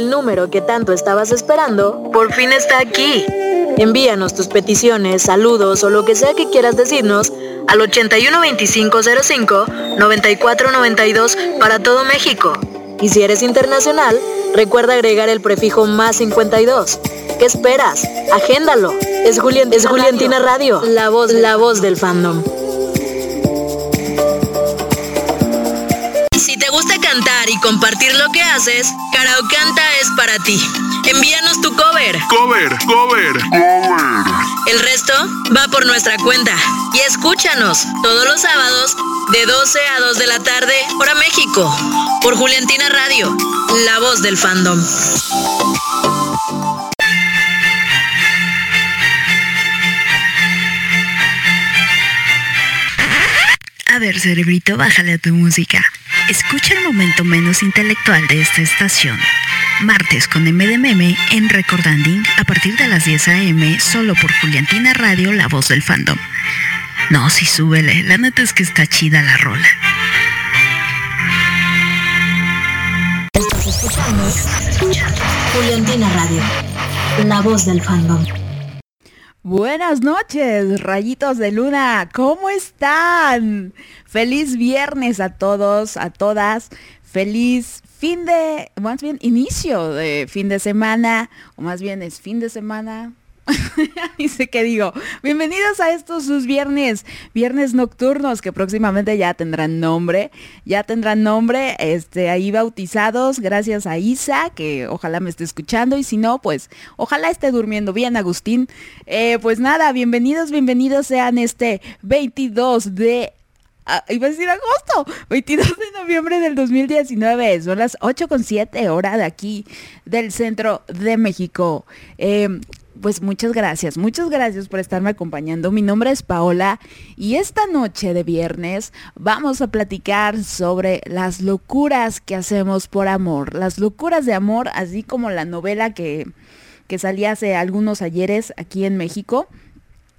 el número que tanto estabas esperando, por fin está aquí. Envíanos tus peticiones, saludos o lo que sea que quieras decirnos al 812505-9492 para todo México. Y si eres internacional, recuerda agregar el prefijo más 52. ¿Qué esperas? Agéndalo. Es, Julián, es Juliantina Radio, la voz, la voz del fandom. y compartir lo que haces, Karaokanta es para ti. Envíanos tu cover. Cover, cover, cover. El resto va por nuestra cuenta. Y escúchanos todos los sábados de 12 a 2 de la tarde, hora México, por Juliantina Radio, la voz del fandom. A ver, cerebrito, bájale a tu música. Escucha el momento menos intelectual de esta estación. Martes con MDMM en Recordanding a partir de las 10 a.m. solo por Juliantina Radio, la voz del fandom. No, sí, súbele. La neta es que está chida la rola. Juliantina Radio, la voz del fandom. Buenas noches, rayitos de luna, ¿cómo están? Feliz viernes a todos, a todas. Feliz fin de, más bien inicio de fin de semana, o más bien es fin de semana, Dice que digo, bienvenidos a estos sus viernes, viernes nocturnos que próximamente ya tendrán nombre, ya tendrán nombre, este, ahí bautizados, gracias a Isa, que ojalá me esté escuchando y si no, pues ojalá esté durmiendo bien, Agustín. Eh, pues nada, bienvenidos, bienvenidos sean este 22 de ah, iba a decir agosto, 22 de noviembre del 2019, son las 8 con 7 hora de aquí, del centro de México. Eh, pues muchas gracias, muchas gracias por estarme acompañando. Mi nombre es Paola y esta noche de viernes vamos a platicar sobre las locuras que hacemos por amor, las locuras de amor, así como la novela que, que salía hace algunos ayeres aquí en México.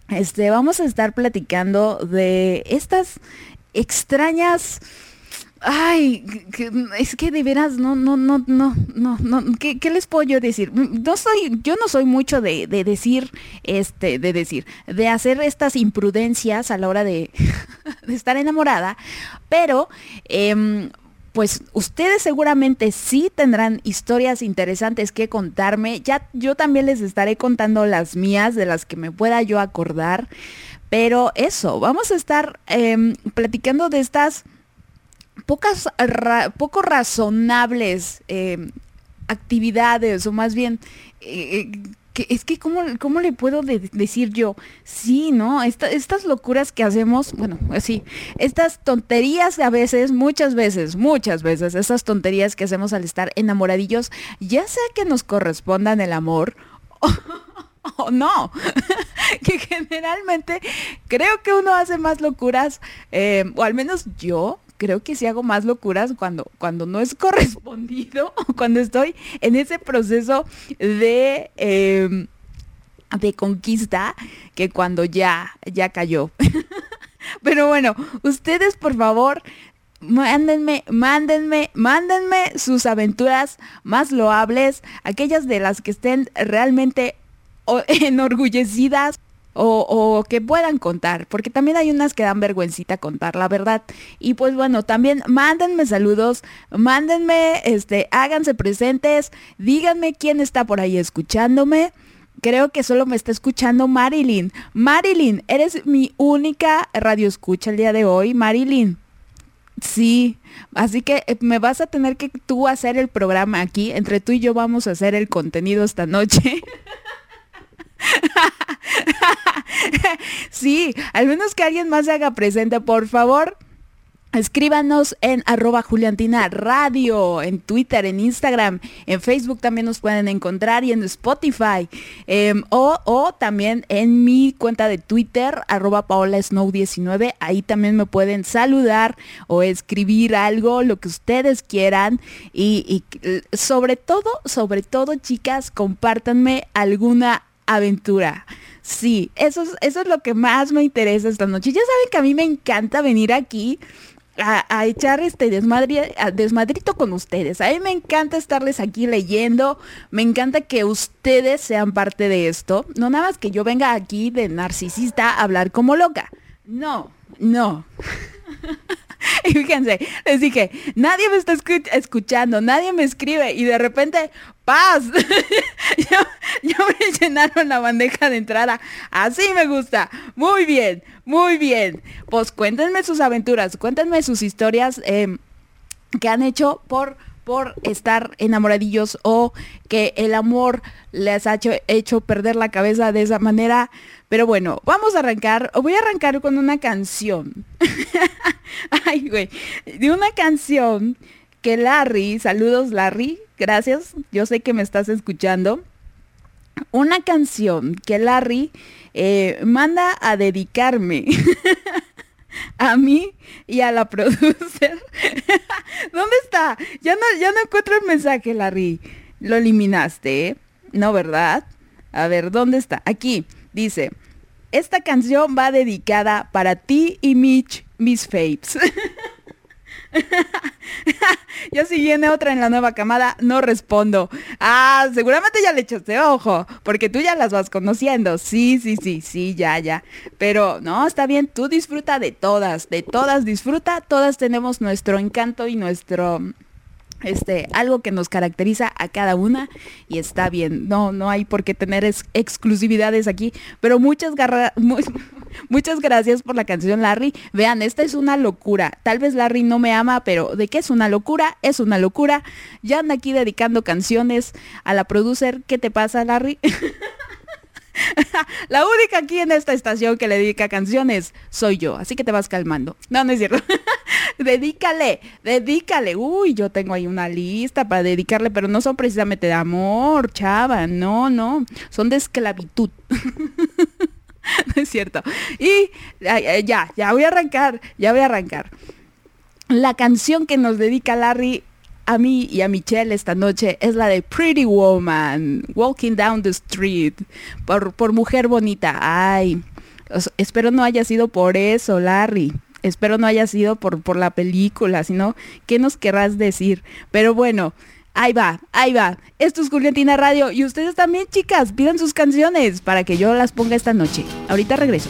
Este, vamos a estar platicando de estas extrañas Ay, es que de veras, no, no, no, no, no, no, ¿qué, les puedo yo decir? No soy, yo no soy mucho de, decir, este, de decir, de hacer estas imprudencias a la hora de, estar enamorada, pero, em, pues ustedes seguramente sí tendrán historias interesantes que contarme. Ya yo también les estaré contando las mías, de las que me pueda yo acordar. Pero eso, vamos a estar em, platicando de estas pocas, poco razonables eh, actividades, o más bien, eh, eh, que es que ¿cómo, cómo le puedo decir yo? Sí, ¿no? estas locuras que hacemos, bueno, así, estas tonterías a veces, muchas veces, muchas veces, esas tonterías que hacemos al estar enamoradillos, ya sea que nos correspondan el amor o no, que generalmente creo que uno hace más locuras, o al menos yo creo que si hago más locuras cuando, cuando no es correspondido o cuando estoy en ese proceso de, em, de conquista que cuando ya, ya cayó. Pero bueno, ustedes por favor mándenme, mándenme, mándenme sus aventuras más loables, aquellas de las que estén realmente enorgullecidas o, que puedan contar, porque también hay unas que dan vergüencita contar, la verdad. Y pues bueno, también mándenme saludos, mándenme, este, háganse presentes, díganme quién está por ahí escuchándome. Creo que solo me está escuchando Marilyn. Marilyn, eres mi única radio escucha el día de hoy, Marilyn. Sí, así que eh, me vas a tener que tú hacer el programa aquí. Entre tú y yo vamos a hacer el contenido esta noche. sí, al menos que alguien más se haga presente, por favor. Escríbanos en arroba Juliantina Radio, en Twitter, en Instagram, en Facebook también nos pueden encontrar y en Spotify. Em, o, también en mi cuenta de Twitter, arroba Paola Snow 19. Ahí también me pueden saludar o escribir algo, lo que ustedes quieran. Y, y sobre todo, sobre todo, chicas, compártanme alguna aventura. Sí, eso es, lo que más me interesa esta noche. Ya saben que a mí me encanta venir aquí a, echar este desmadre, desmadrito con ustedes. A mí me encanta estarles aquí leyendo. Me encanta que ustedes sean parte de esto. No nada más que yo venga aquí de narcisista a hablar como loca. No, no. Y fíjense, les dije, nadie me está escuchando, nadie me escribe y de repente, paz, ya, me llenaron la bandeja de entrada. Así me gusta. Muy bien, muy bien. Pues cuéntenme sus aventuras, cuéntenme sus historias em, que han hecho por por estar enamoradillos o que el amor les ha hecho, hecho, perder la cabeza de esa manera. Pero bueno, vamos a arrancar. Voy a arrancar con una canción. Ay, güey. De una canción que Larry, saludos Larry, gracias. Yo sé que me estás escuchando. Una canción que Larry eh, manda a dedicarme. a mí y a la producer. ¿Dónde está? Ya no, ya no encuentro el mensaje, Larry. Lo eliminaste, ¿eh? No, ¿verdad? A ver, ¿dónde está? Aquí. Dice, esta canción va dedicada para ti y Mitch, mis faves. ya si viene otra en la nueva camada, no respondo. Ah, seguramente ya le echaste ojo, porque tú ya las vas conociendo. Sí, sí, sí, sí, ya, ya. Pero no, está bien, tú disfruta de todas, de todas disfruta, todas tenemos nuestro encanto y nuestro este, algo que nos caracteriza a cada una y está bien. No, no hay por qué tener exclusividades aquí, pero muchas, muchas gracias por la canción Larry. Vean, esta es una locura. Tal vez Larry no me ama, pero ¿de qué es una locura? Es una locura. Ya anda aquí dedicando canciones a la producer. ¿Qué te pasa, Larry? La única aquí en esta estación que le dedica canciones soy yo, así que te vas calmando. No, no es cierto. dedícale, dedícale. Uy, yo tengo ahí una lista para dedicarle, pero no son precisamente de amor, chava. No, no, son de esclavitud. no es cierto. Y ya, ya voy a arrancar, ya voy a arrancar. La canción que nos dedica Larry a mí y a Michelle esta noche es la de Pretty Woman, Walking Down the Street, por, por Mujer Bonita. Ay, espero no haya sido por eso, Larry. Espero no haya sido por, por la película, sino qué nos querrás decir. Pero bueno, ahí va, ahí va. Esto es Juliantina Radio y ustedes también, chicas, pidan sus canciones para que yo las ponga esta noche. Ahorita regreso.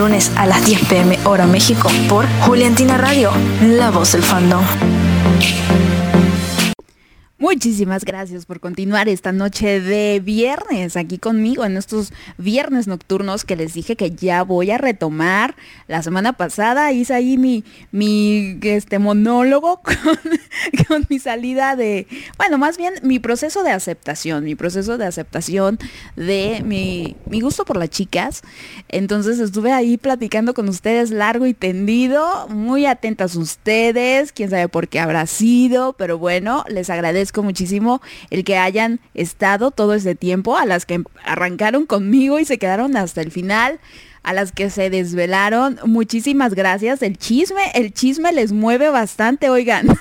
Lunes a las 10 pm hora México por Juliantina Radio, la voz del fandom. Muchísimas gracias por continuar esta noche de viernes aquí conmigo en estos viernes nocturnos que les dije que ya voy a retomar. La semana pasada hice ahí mi, mi este, monólogo con, mi salida de, bueno, más bien mi proceso de aceptación, mi proceso de aceptación de mi, mi gusto por las chicas. Entonces estuve ahí platicando con ustedes largo y tendido, muy atentas ustedes, quién sabe por qué habrá sido, pero bueno, les agradezco muchísimo el que hayan estado todo ese tiempo, a las que arrancaron conmigo y se quedaron hasta el final, a las que se desvelaron, muchísimas gracias. El chisme, el chisme les mueve bastante, oigan.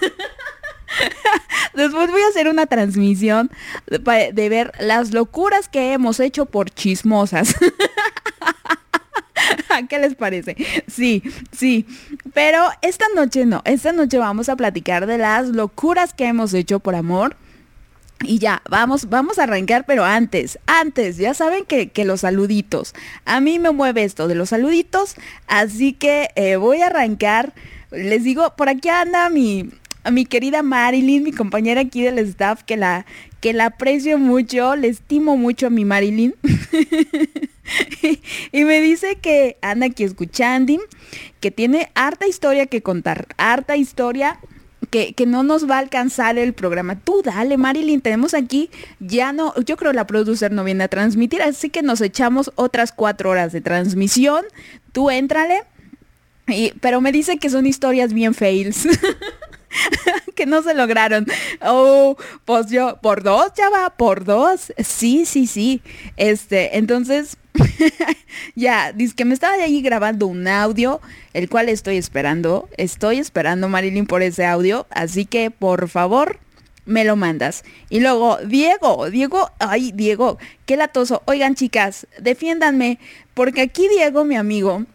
Después voy a hacer una transmisión de, de ver las locuras que hemos hecho por chismosas. ¿Qué les parece? Sí, sí. Pero esta noche no. Esta noche vamos a platicar de las locuras que hemos hecho por amor. Y ya, vamos, vamos a arrancar, pero antes, antes, ya saben que, que los saluditos. A mí me mueve esto de los saluditos, así que eh, voy a arrancar. Les digo, por aquí anda mi, mi querida Marilyn, mi compañera aquí del staff, que la, que la aprecio mucho, le estimo mucho a mi Marilyn. y me dice que anda aquí escuchando, que tiene harta historia que contar, harta historia que, que, no nos va a alcanzar el programa. Tú dale, Marilyn, tenemos aquí, ya no, yo creo la producer no viene a transmitir, así que nos echamos otras cuatro horas de transmisión. Tú éntrale. Pero me dice que son historias bien fails. que no se lograron. Oh, pues yo, por dos, ya va, por dos. Sí, sí, sí. Este, entonces, ya, dice que me estaba ahí grabando un audio, el cual estoy esperando. Estoy esperando, Marilyn, por ese audio. Así que, por favor, me lo mandas. Y luego, Diego, Diego, ay, Diego, qué latoso. Oigan, chicas, defiéndanme, porque aquí Diego, mi amigo,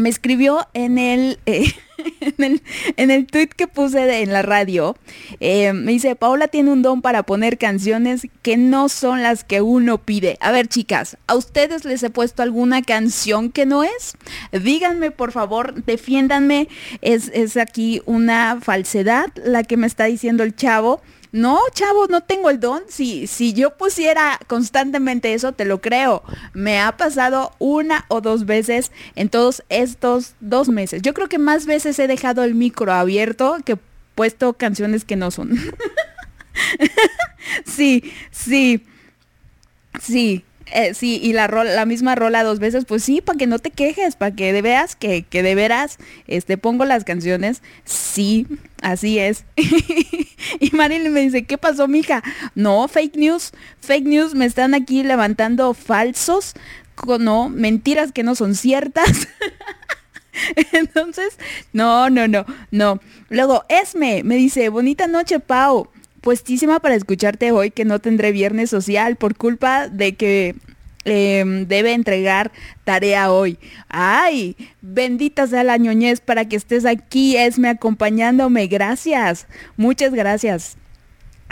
me escribió en el, eh, en el, en el tweet que puse en la radio. Eh, me dice, Paola tiene un don para poner canciones que no son las que uno pide. A ver, chicas, ¿a ustedes les he puesto alguna canción que no es? Díganme, por favor, defiéndanme. Es, es aquí una falsedad la que me está diciendo el chavo. No, chavo, no tengo el don. Si, si yo pusiera constantemente eso, te lo creo. Me ha pasado una o dos veces en todos estos dos meses. Yo creo que más veces he dejado el micro abierto que puesto canciones que no son. sí, sí, sí. Eh, sí, y la, misma rola dos veces, pues sí, para que no te quejes, para que de veas que, que de veras este, pongo las canciones. Sí, así es. y Marilyn me dice, ¿qué pasó, mija? No, fake news, fake news, me están aquí levantando falsos, no, mentiras que no son ciertas. Entonces, no, no, no, no. Luego, Esme me dice, bonita noche, Pau puestísima para escucharte hoy que no tendré viernes social por culpa de que eh, debe entregar tarea hoy. Ay, bendita sea la ñoñez para que estés aquí, Esme, acompañándome. Gracias, muchas gracias.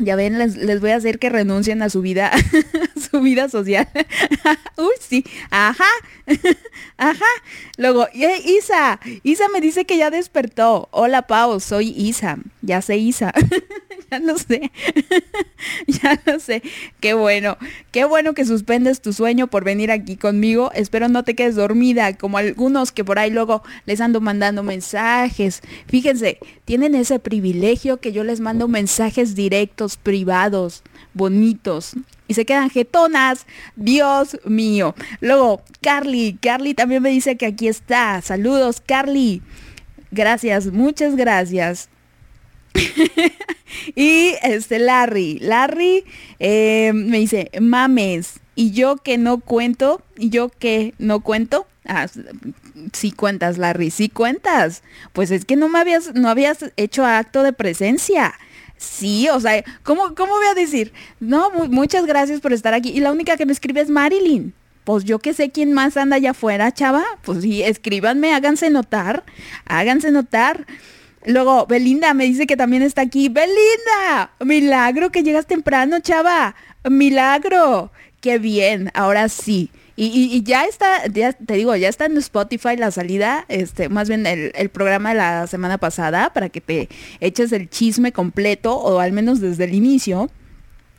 Ya ven, les, les, voy a hacer que renuncien a su vida, su vida social. Uy, sí, ajá, ajá. Luego, Isa, Isa me dice que ya despertó. Hola, Pau, soy Isa. Ya sé, Isa. ya lo sé. ya lo sé. Qué bueno, qué bueno que suspendes tu sueño por venir aquí conmigo. Espero no te quedes dormida, como algunos que por ahí luego les ando mandando mensajes. Fíjense, tienen ese privilegio que yo les mando mensajes directos privados, bonitos. Y se quedan jetonas. Dios mío. Luego, Carly. Carly también me dice que aquí está. Saludos, Carly. Gracias, muchas gracias. y este Larry. Larry eh, me dice, mames. Y yo que no cuento. Y yo que no cuento. Ah, sí cuentas, Larry, sí cuentas. Pues es que no me habías, no habías hecho acto de presencia. Sí, o sea, ¿cómo, cómo voy a decir? No, muchas gracias por estar aquí. Y la única que me escribe es Marilyn. Pues yo que sé quién más anda allá afuera, chava. Pues sí, escríbanme, háganse notar, háganse notar. Luego, Belinda me dice que también está aquí. Belinda, milagro que llegas temprano, chava. Milagro. Qué bien, ahora sí. Y, ya está, ya te digo, ya está en Spotify la salida, este, más bien el, el, programa de la semana pasada, para que te eches el chisme completo, o al menos desde el inicio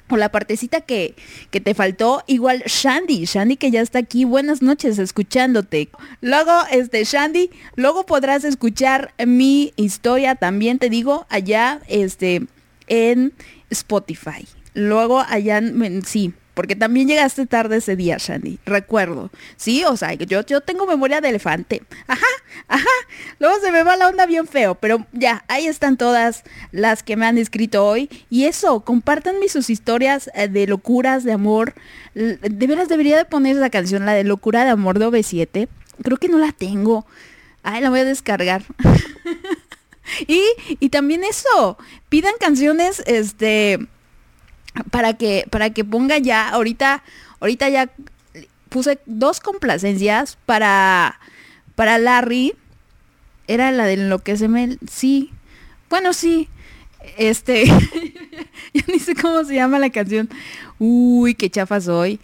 o la partecita que, que, te faltó, igual Shandy, Shandy que ya está aquí, buenas noches escuchándote. Luego, este Shandy, luego podrás escuchar mi historia también, te digo, allá, este, en Spotify. Luego allá, sí, porque también llegaste tarde ese día, Shandy, recuerdo. Sí, o sea, yo, yo tengo memoria de elefante. Ajá, ajá. Luego se me va la onda bien feo, pero ya, ahí están todas las que me han escrito hoy. Y eso, compártanme sus historias eh, de locuras, de amor. De veras debería de poner esa canción, la de locura de amor de OV7. Creo que no la tengo. Ay, la voy a descargar. y, y también eso, pidan canciones, este para que, para que ponga ya, ahorita, ahorita ya puse dos complacencias para, para Larry. Era la de lo que se me, sí, bueno, sí, este, ya ni sé cómo se llama la canción. Uy, qué chafa soy.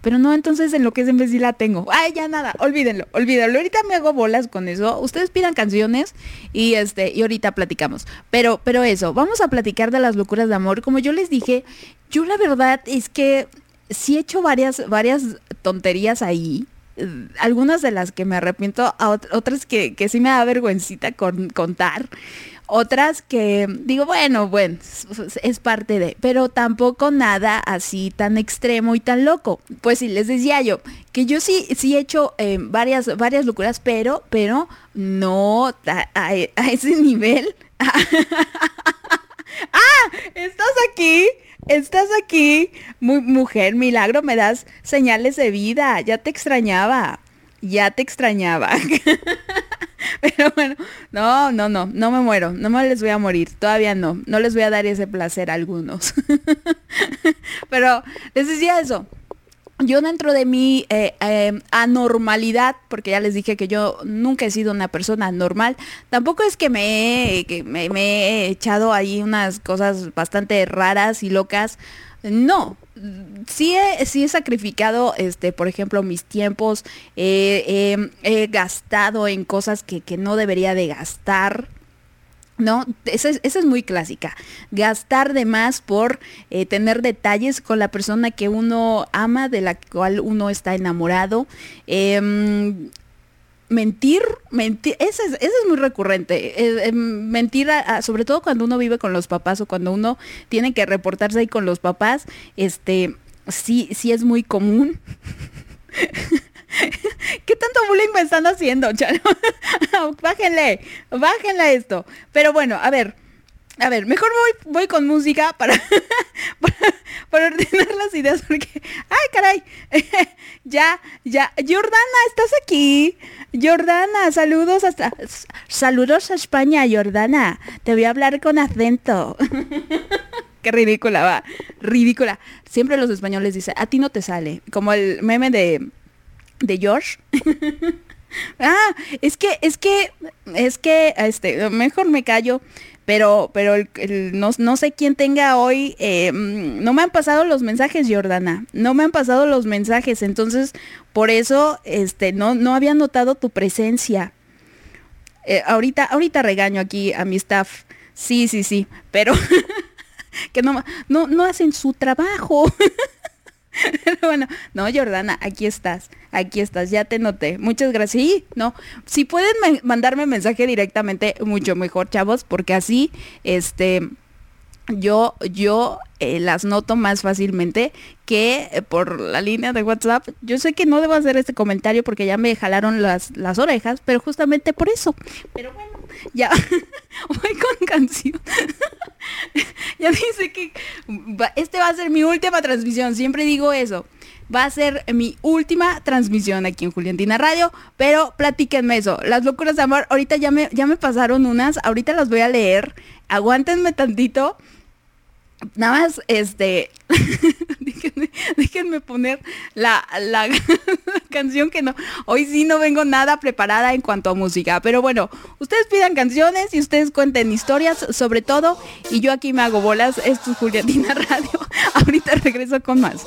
Pero no, entonces en lo que es en vez tengo. Ay, ya nada, olvídenlo, olvídenlo. Ahorita me hago bolas con eso. Ustedes pidan canciones y este, y ahorita platicamos. Pero, pero eso, vamos a platicar de las locuras de amor. Como yo les dije, yo la verdad es que sí he hecho varias, varias tonterías ahí. Algunas de las que me arrepiento, otras que, que sí me da vergüencita con, contar otras que digo, bueno, bueno, es parte de, pero tampoco nada así tan extremo y tan loco. Pues sí, les decía yo, que yo sí, sí he hecho eh, varias, varias locuras, pero, pero no a, ese nivel. ah, estás aquí. Estás aquí, muy mujer, milagro, me das señales de vida, ya te extrañaba, ya te extrañaba. Pero bueno, no, no, no, no me muero, no me les voy a morir, todavía no, no les voy a dar ese placer a algunos. Pero les decía eso, yo dentro de mi eh, em, anormalidad, porque ya les dije que yo nunca he sido una persona normal, tampoco es que me, me he echado ahí unas cosas bastante raras y locas, no, sí he, sí sacrificado, este, por ejemplo, mis tiempos, he gastado en cosas que, no debería de gastar. ¿no? Esa es, muy clásica. Gastar de más por eh, tener detalles con la persona que uno ama, de la cual uno está enamorado. Em, mentir, mentir, ese es, es muy recurrente. Eh, eh, mentir, sobre todo cuando uno vive con los papás o cuando uno tiene que reportarse ahí con los papás, este, sí, sí es muy común. ¿Qué tanto bullying me están haciendo, Chano? bájenle, bájenle esto. Pero bueno, a ver, a ver, mejor voy, voy con música para, para, ordenar las ideas porque, ay, caray, ya, ya, Jordana, estás aquí. Jordana, saludos hasta, saludos a España, Jordana. Te voy a hablar con acento. Qué ridícula, va, ridícula. Siempre los españoles dicen, a ti no te sale, como el meme de, de George. ah, es que, es que, es que, este, mejor me callo pero, pero no, sé quién tenga hoy, eh, mm, no me han pasado los mensajes, Jordana, no me han pasado los mensajes, entonces por eso este, no, no había notado tu presencia. Eh, ahorita, ahorita regaño aquí a mi staff, sí, sí, sí, pero que no, no, no hacen su trabajo. Bueno, no, Jordana, aquí estás, aquí estás, ya te noté. Muchas gracias. Sí, no, si pueden mandarme mensaje directamente, mucho mejor, chavos, porque así, este, yo, yo eh, las noto más fácilmente que eh, por la línea de WhatsApp. Yo sé que no debo hacer este comentario porque ya me jalaron las, las orejas, pero justamente por eso. Pero bueno, ya voy con canción. ya dice que este va a ser mi última transmisión, siempre digo eso. Va a ser mi última transmisión aquí en Juliantina Radio, pero platíquenme eso. Las locuras de amor, ahorita ya me, ya me pasaron unas, ahorita las voy a leer. Aguántenme tantito Nada más, este, déjenme, déjenme, poner la, la, canción que no, hoy sí no vengo nada preparada en cuanto a música, pero bueno, ustedes pidan canciones y ustedes cuenten historias sobre todo, y yo aquí me hago bolas, esto es Juliatina Radio, ahorita regreso con más.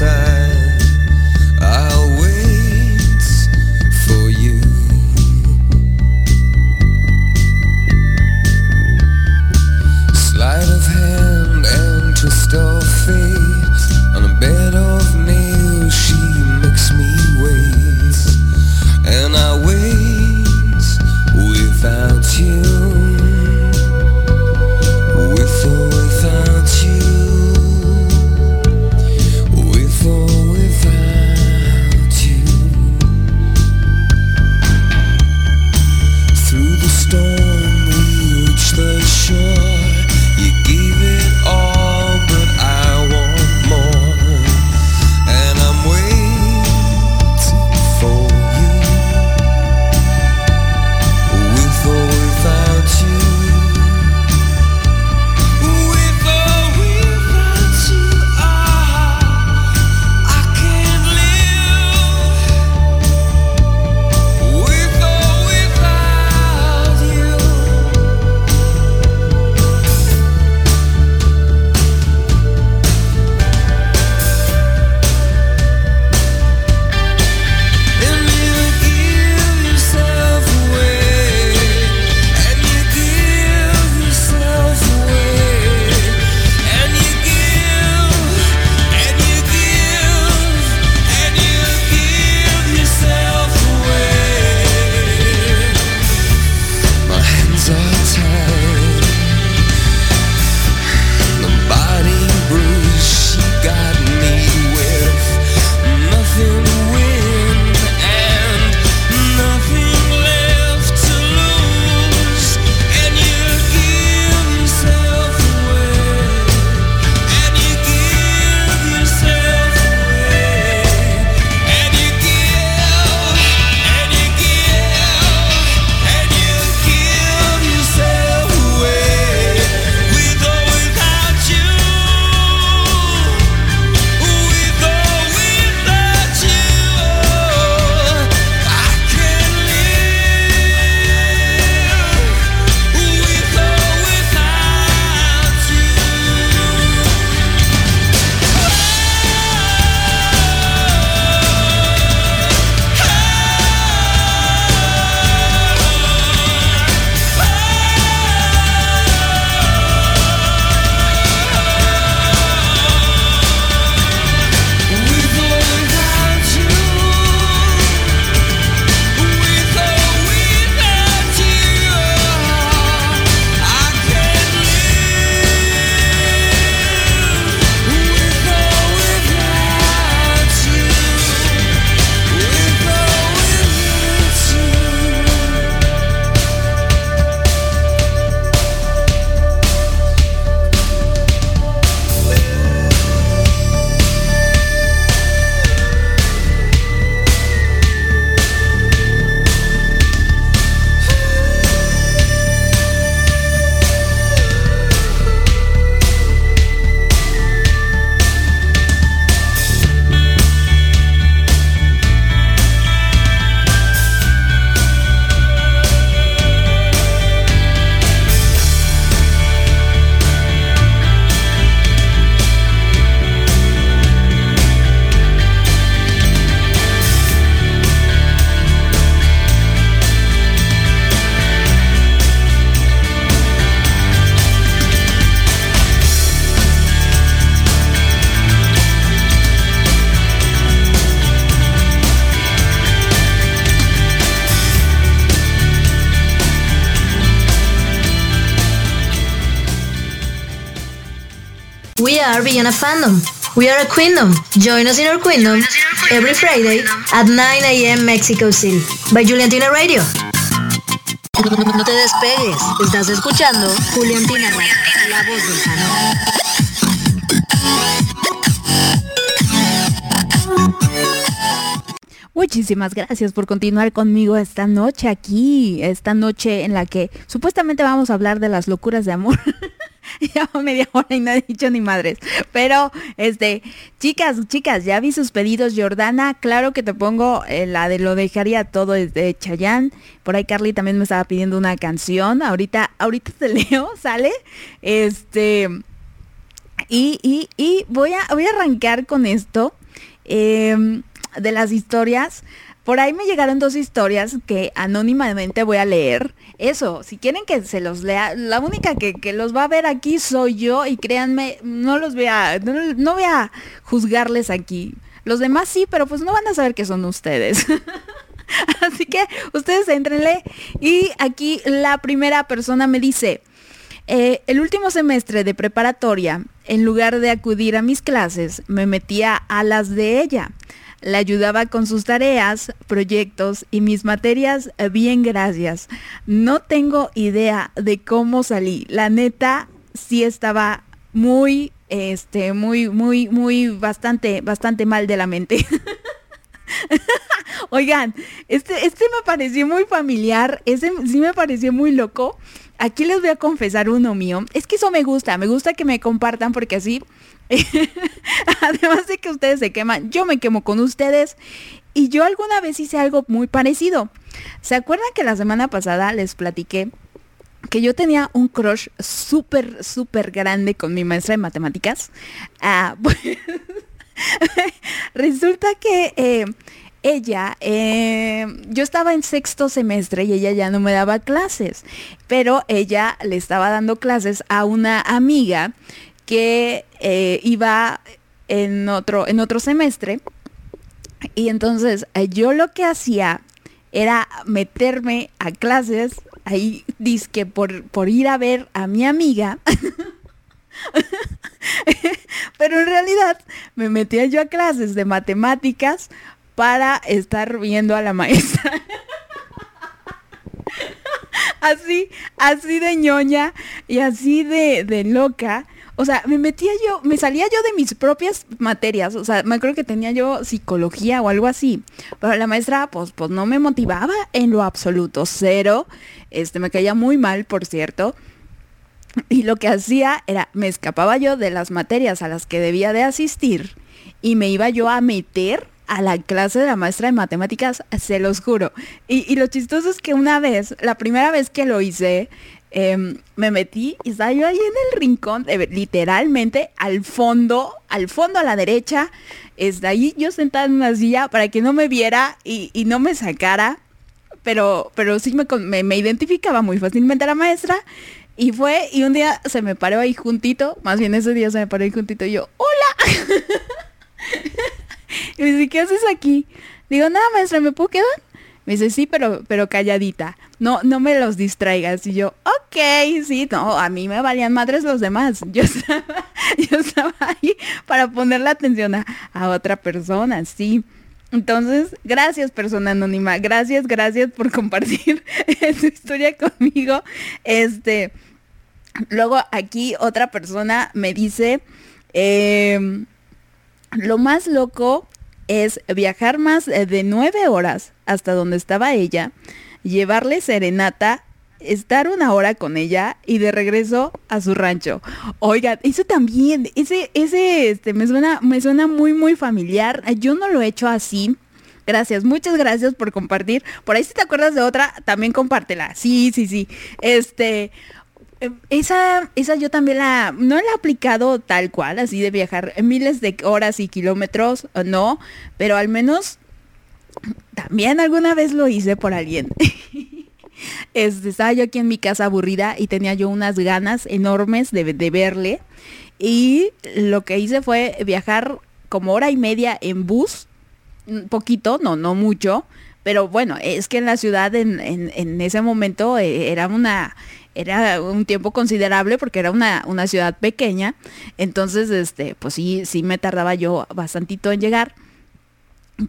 side. Are beyond a fandom. We are a queendom. Join us in our queendom every Friday at 9 a.m. Mexico City by Juliantina Radio. No te despegues. Estás escuchando Juliantina Radio, la voz del fandom. Muchísimas gracias por continuar conmigo esta noche aquí, esta noche en la que supuestamente vamos a hablar de las locuras de amor. va media hora y no he dicho ni madres. Pero, este, chicas, chicas, ya vi sus pedidos, Jordana. Claro que te pongo eh, la de lo dejaría todo de Chayanne. Por ahí Carly también me estaba pidiendo una canción. Ahorita, ahorita te leo, sale. Este. Y, y, y voy a, voy a arrancar con esto. em, de las historias. Por ahí me llegaron dos historias que anónimamente voy a leer. Eso, si quieren que se los lea, la única que, que los va a ver aquí soy yo y créanme, no los voy a, no, no voy a juzgarles aquí. Los demás sí, pero pues no van a saber que son ustedes. Así que ustedes entrenle. Y aquí la primera persona me dice, eh, el último semestre de preparatoria, en lugar de acudir a mis clases, me metía a las de ella. La ayudaba con sus tareas, proyectos y mis materias, eh, bien gracias. No tengo idea de cómo salí. La neta sí estaba muy, este, muy, muy, muy, bastante, bastante mal de la mente. Oigan, este, este me pareció muy familiar, ese sí me pareció muy loco. Aquí les voy a confesar uno mío. Es que eso me gusta, me gusta que me compartan porque así, además de que ustedes se queman, yo me quemo con ustedes. Y yo alguna vez hice algo muy parecido. ¿Se acuerdan que la semana pasada les platiqué que yo tenía un crush súper, súper grande con mi maestra de matemáticas? Ah, pues, resulta que eh, ella, eh, yo estaba en sexto semestre y ella ya no me daba clases, pero ella le estaba dando clases a una amiga que eh, iba en otro, en otro semestre. Y entonces eh, yo lo que hacía era meterme a clases, ahí disque por, por ir a ver a mi amiga. Pero en realidad me metía yo a clases de matemáticas para estar viendo a la maestra. así, así de ñoña y así de, de loca. O sea, me metía yo, me salía yo de mis propias materias. O sea, me acuerdo que tenía yo psicología o algo así. Pero la maestra, pues, pues no me motivaba en lo absoluto. Cero. Este, me caía muy mal, por cierto. Y lo que hacía era, me escapaba yo de las materias a las que debía de asistir y me iba yo a meter a la clase de la maestra de matemáticas, se los juro. Y, y lo chistoso es que una vez, la primera vez que lo hice, em, me metí y estaba yo ahí en el rincón, eh, literalmente al fondo, al fondo a la derecha, está ahí yo sentada en una silla para que no me viera y, no me sacara, pero, pero sí me, me, me identificaba muy fácilmente a la maestra. Y fue, y un día se me paró ahí juntito, más bien ese día se me paró ahí juntito y yo, ¡Hola! y me dice, ¿qué haces aquí? Digo, nada, maestra, ¿me puedo quedar? Me dice, sí, pero, pero calladita. No, no me los distraigas. Y yo, ok, sí, no, a mí me valían madres los demás. Yo estaba, yo estaba ahí para ponerle atención a, a otra persona, sí. Entonces, gracias persona anónima, gracias, gracias por compartir tu historia conmigo. Este, luego aquí otra persona me dice, em, lo más loco es viajar más eh, de nueve horas hasta donde estaba ella, llevarle serenata, estar una hora con ella y de regreso a su rancho. Oigan, eso también, ese, ese, este, me suena, me suena muy, muy familiar. Yo no lo he hecho así. Gracias, muchas gracias por compartir. Por ahí si te acuerdas de otra, también compártela. Sí, sí, sí. Este, esa, esa yo también la, no la he aplicado tal cual, así de viajar miles de horas y kilómetros, no, pero al menos también alguna vez lo hice por alguien. Este, estaba yo aquí en mi casa aburrida y tenía yo unas ganas enormes de, de verle. Y lo que hice fue viajar como hora y media en bus, un poquito, no, no mucho, pero bueno, es que en la ciudad en, en- en ese momento eh, era una, era un tiempo considerable porque era una, una ciudad pequeña. Entonces, este, pues sí, sí me tardaba yo bastantito en llegar.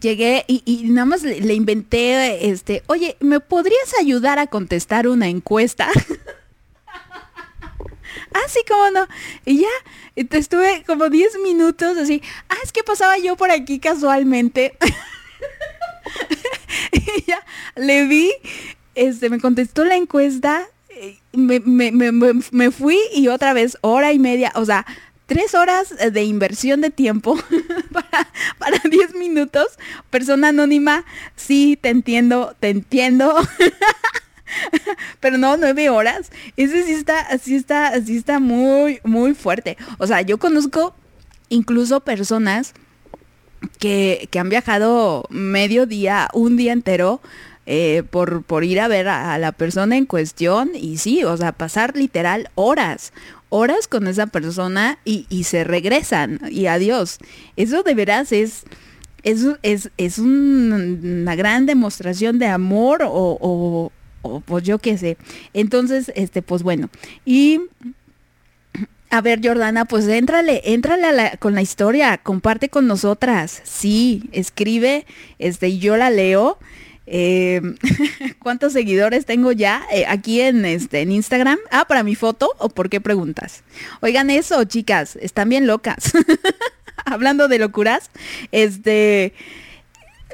Llegué y, nada más le, inventé, este, oye, ¿me podrías ayudar a contestar una encuesta? Ah, sí, cómo no. Y ya, estuve como 10 minutos así. Ah, es que pasaba yo por aquí casualmente. y ya, le vi, este, me contestó la encuesta, me, me, me, me- fui y otra vez hora y media, o sea, tres horas de inversión de tiempo para, para 10 minutos. Persona anónima, sí, te entiendo, te entiendo. Pero no, nueve horas. Ese sí está, sí está, sí está muy, muy fuerte. O sea, yo conozco incluso personas que, que han viajado medio día, un día entero, eh, por, por ir a ver a, la persona en cuestión. Y sí, o sea, pasar literal horas, horas con esa persona y, se regresan. Y adiós. Eso de veras es... Es, es, es un- una gran demostración de amor o, o- o, pues yo qué sé. Entonces, este, pues bueno. Y a ver, Jordana, pues éntrale, éntrale a la- con la historia, comparte con nosotras. Sí, escribe, este, y yo la leo. Eh, ¿Cuántos seguidores tengo ya eh, aquí en, este, en Instagram? Ah, para mi foto o por qué preguntas. Oigan eso, chicas, están bien locas. Hablando de locuras, este,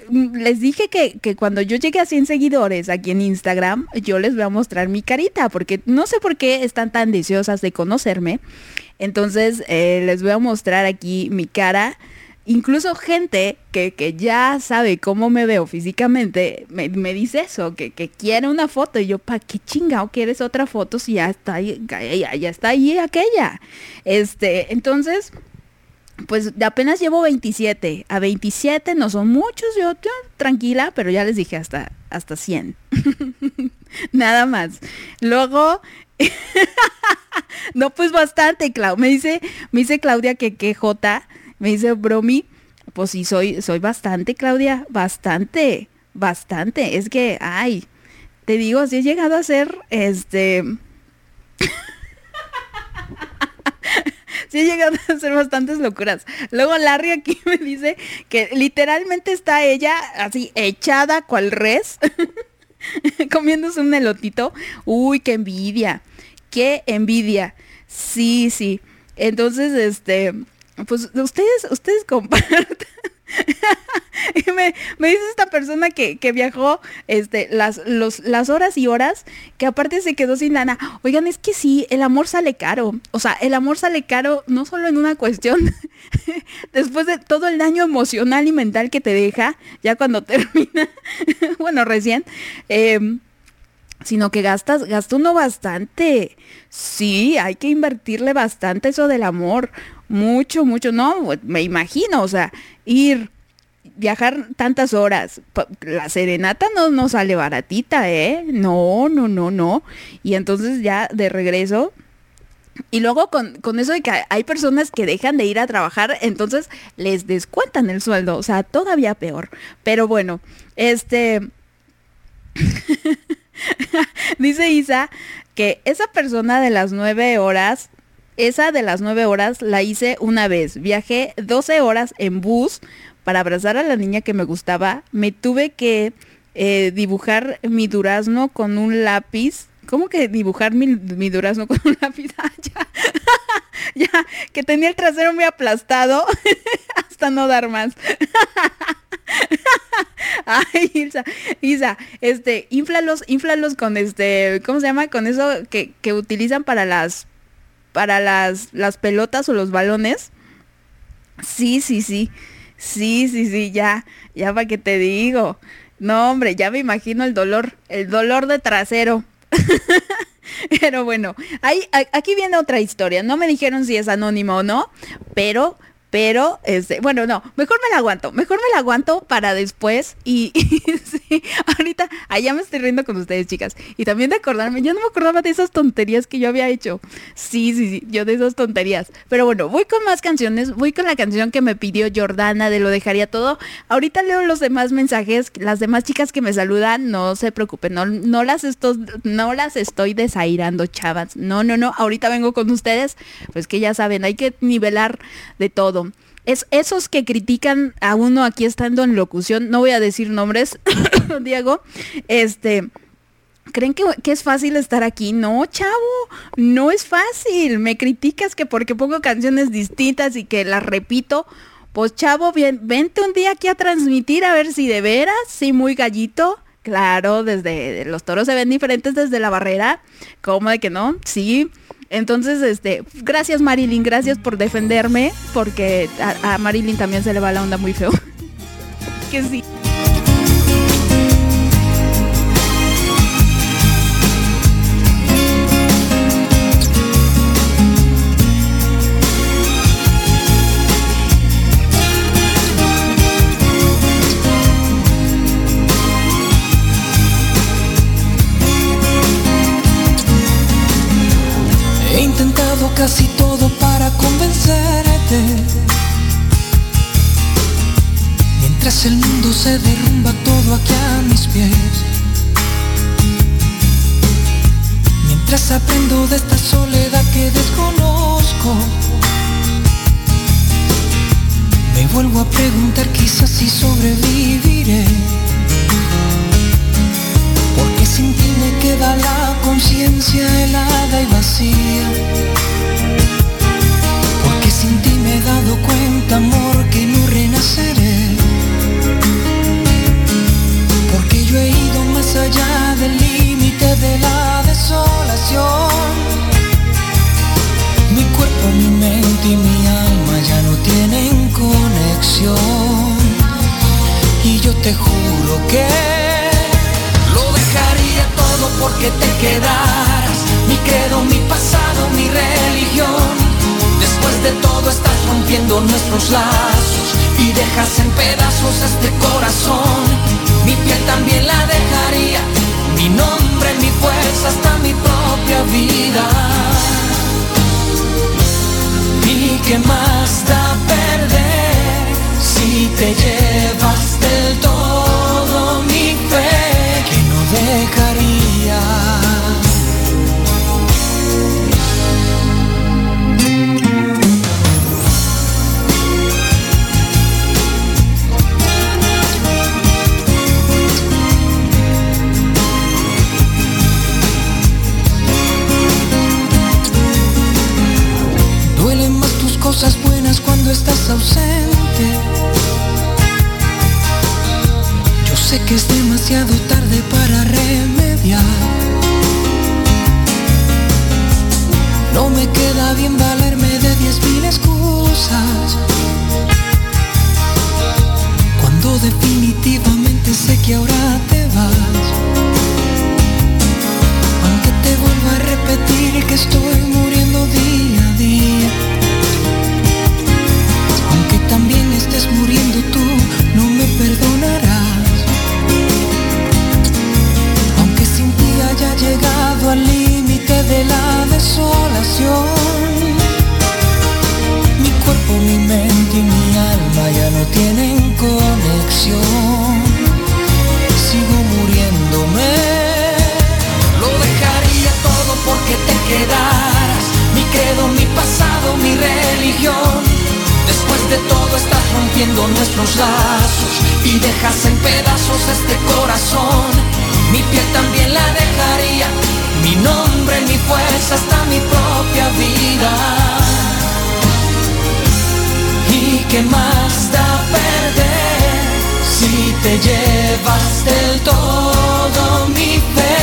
mm, les dije que, que cuando yo llegue a 100 seguidores aquí en Instagram, yo les voy a mostrar mi carita, porque no sé por qué están tan deseosas de conocerme. Entonces, eh, les voy a mostrar aquí mi cara. Incluso gente que, que ya sabe cómo me veo físicamente, me, me dice eso, que, que quiere una foto. Y yo, ¿para qué chingado quieres otra foto si ya está ahí, ya, ya está ahí aquella? Este, entonces, pues apenas llevo 27. A 27 no son muchos, yo, yo tranquila, pero ya les dije hasta, hasta 100. Nada más. Luego, no, pues bastante, Clau. Me dice, me dice Claudia que que J, me dice Bromi, pues sí, soy, soy bastante, Claudia, bastante, bastante. Es que, ay, te digo, si he llegado a ser, este... sí he llegado a hacer bastantes locuras. Luego Larry aquí me dice que literalmente está ella así echada cual res, comiéndose un elotito. Uy, qué envidia, qué envidia. Sí, sí. Entonces, este, pues ustedes, ustedes compartan. Y me, me dice esta persona que, que viajó este, las, los, las horas y horas, que aparte se quedó sin lana. Oigan, es que sí, el amor sale caro. O sea, el amor sale caro no solo en una cuestión, después de todo el daño emocional y mental que te deja, ya cuando termina, bueno, recién, em, sino que gastas, gasta uno bastante. Sí, hay que invertirle bastante eso del amor. Mucho, mucho, no, me imagino, o sea, ir, viajar tantas horas. La serenata no, no sale baratita, ¿eh? No, no, no, no. Y entonces ya de regreso. Y luego con, con eso de que hay personas que dejan de ir a trabajar, entonces les descuentan el sueldo. O sea, todavía peor. Pero bueno, este... Dice Isa que esa persona de las nueve horas, esa de las nueve horas la hice una vez. Viajé 12 horas en bus para abrazar a la niña que me gustaba. Me tuve que eh, dibujar mi durazno con un lápiz. ¿Cómo que dibujar mi, mi durazno con un lápiz? Ah, ya. ya, que tenía el trasero muy aplastado hasta no dar más. Ay, Ilsa, Isa, este, inflalos, inflalos con este, ¿cómo se llama? Con eso que, que utilizan para las, para las, las pelotas o los balones. Sí, sí, sí. Sí, sí, sí, ya, ya para que te digo. No, hombre, ya me imagino el dolor, el dolor de trasero. Pero bueno, a- aquí viene otra historia. No me dijeron si es anónimo o no, pero Pero, este, bueno, no, mejor me la aguanto, mejor me la aguanto para después y, sí, ahorita, allá me estoy riendo con ustedes, chicas. Y también de acordarme, yo no me acordaba de esas tonterías que yo había hecho. Sí, sí, sí, yo de esas tonterías. Pero bueno, voy con más canciones, voy con la canción que me pidió Jordana de Lo Dejaría Todo. Ahorita leo los demás mensajes, las demás chicas que me saludan, no se preocupen, no, no, las, esto, no las estoy desairando, chavas. No, no, no, ahorita vengo con ustedes, pues que ya saben, hay que nivelar de todo. Es esos que critican a uno aquí estando en locución, no voy a decir nombres, Diego, este... ¿Creen que, que es fácil estar aquí? No, chavo, no es fácil. Me criticas que porque pongo canciones distintas y que las repito. Pues chavo, bien, vente un día aquí a transmitir a ver si de veras, sí, muy gallito. Claro, desde los toros se ven diferentes desde la barrera. ¿Cómo de que no? Sí. Entonces, este, gracias Marilyn, gracias por defenderme, porque a, a Marilyn también se le va la onda muy feo. que sí. Casi todo para convencerte. Mientras el mundo se derrumba todo aquí a mis pies. Mientras aprendo de esta soledad que desconozco. Me vuelvo a preguntar quizás si sobreviviré. Porque sin ti me queda la conciencia helada y vacía. Dado cuenta, amor, que no renaceré. Porque yo he ido más allá lazos y dejas en pedazos este corazón. Mi piel también la dejaría. Mi nombre, mi fuerza, hasta mi propia vida. ¿Y qué más da perder si te llevas estás ausente. Yo sé que es demasiado tarde para remediar. No me queda bien valerme de diez mil excusas. Cuando definitivamente sé que ahora te vas. Aunque te vuelva a repetir que estoy muriendo día a día. Desolación. Mi cuerpo, mi mente y mi alma ya no tienen conexión. Sigo muriéndome. Lo dejaría todo porque te quedaras. Mi credo, mi pasado, mi religión. Después de todo estás rompiendo nuestros lazos y dejas en pedazos este corazón. Mi piel también la dejaría. Mi nombre, mi fuerza, hasta mi propia vida. ¿Y qué más da perder si te llevas del todo mi fe?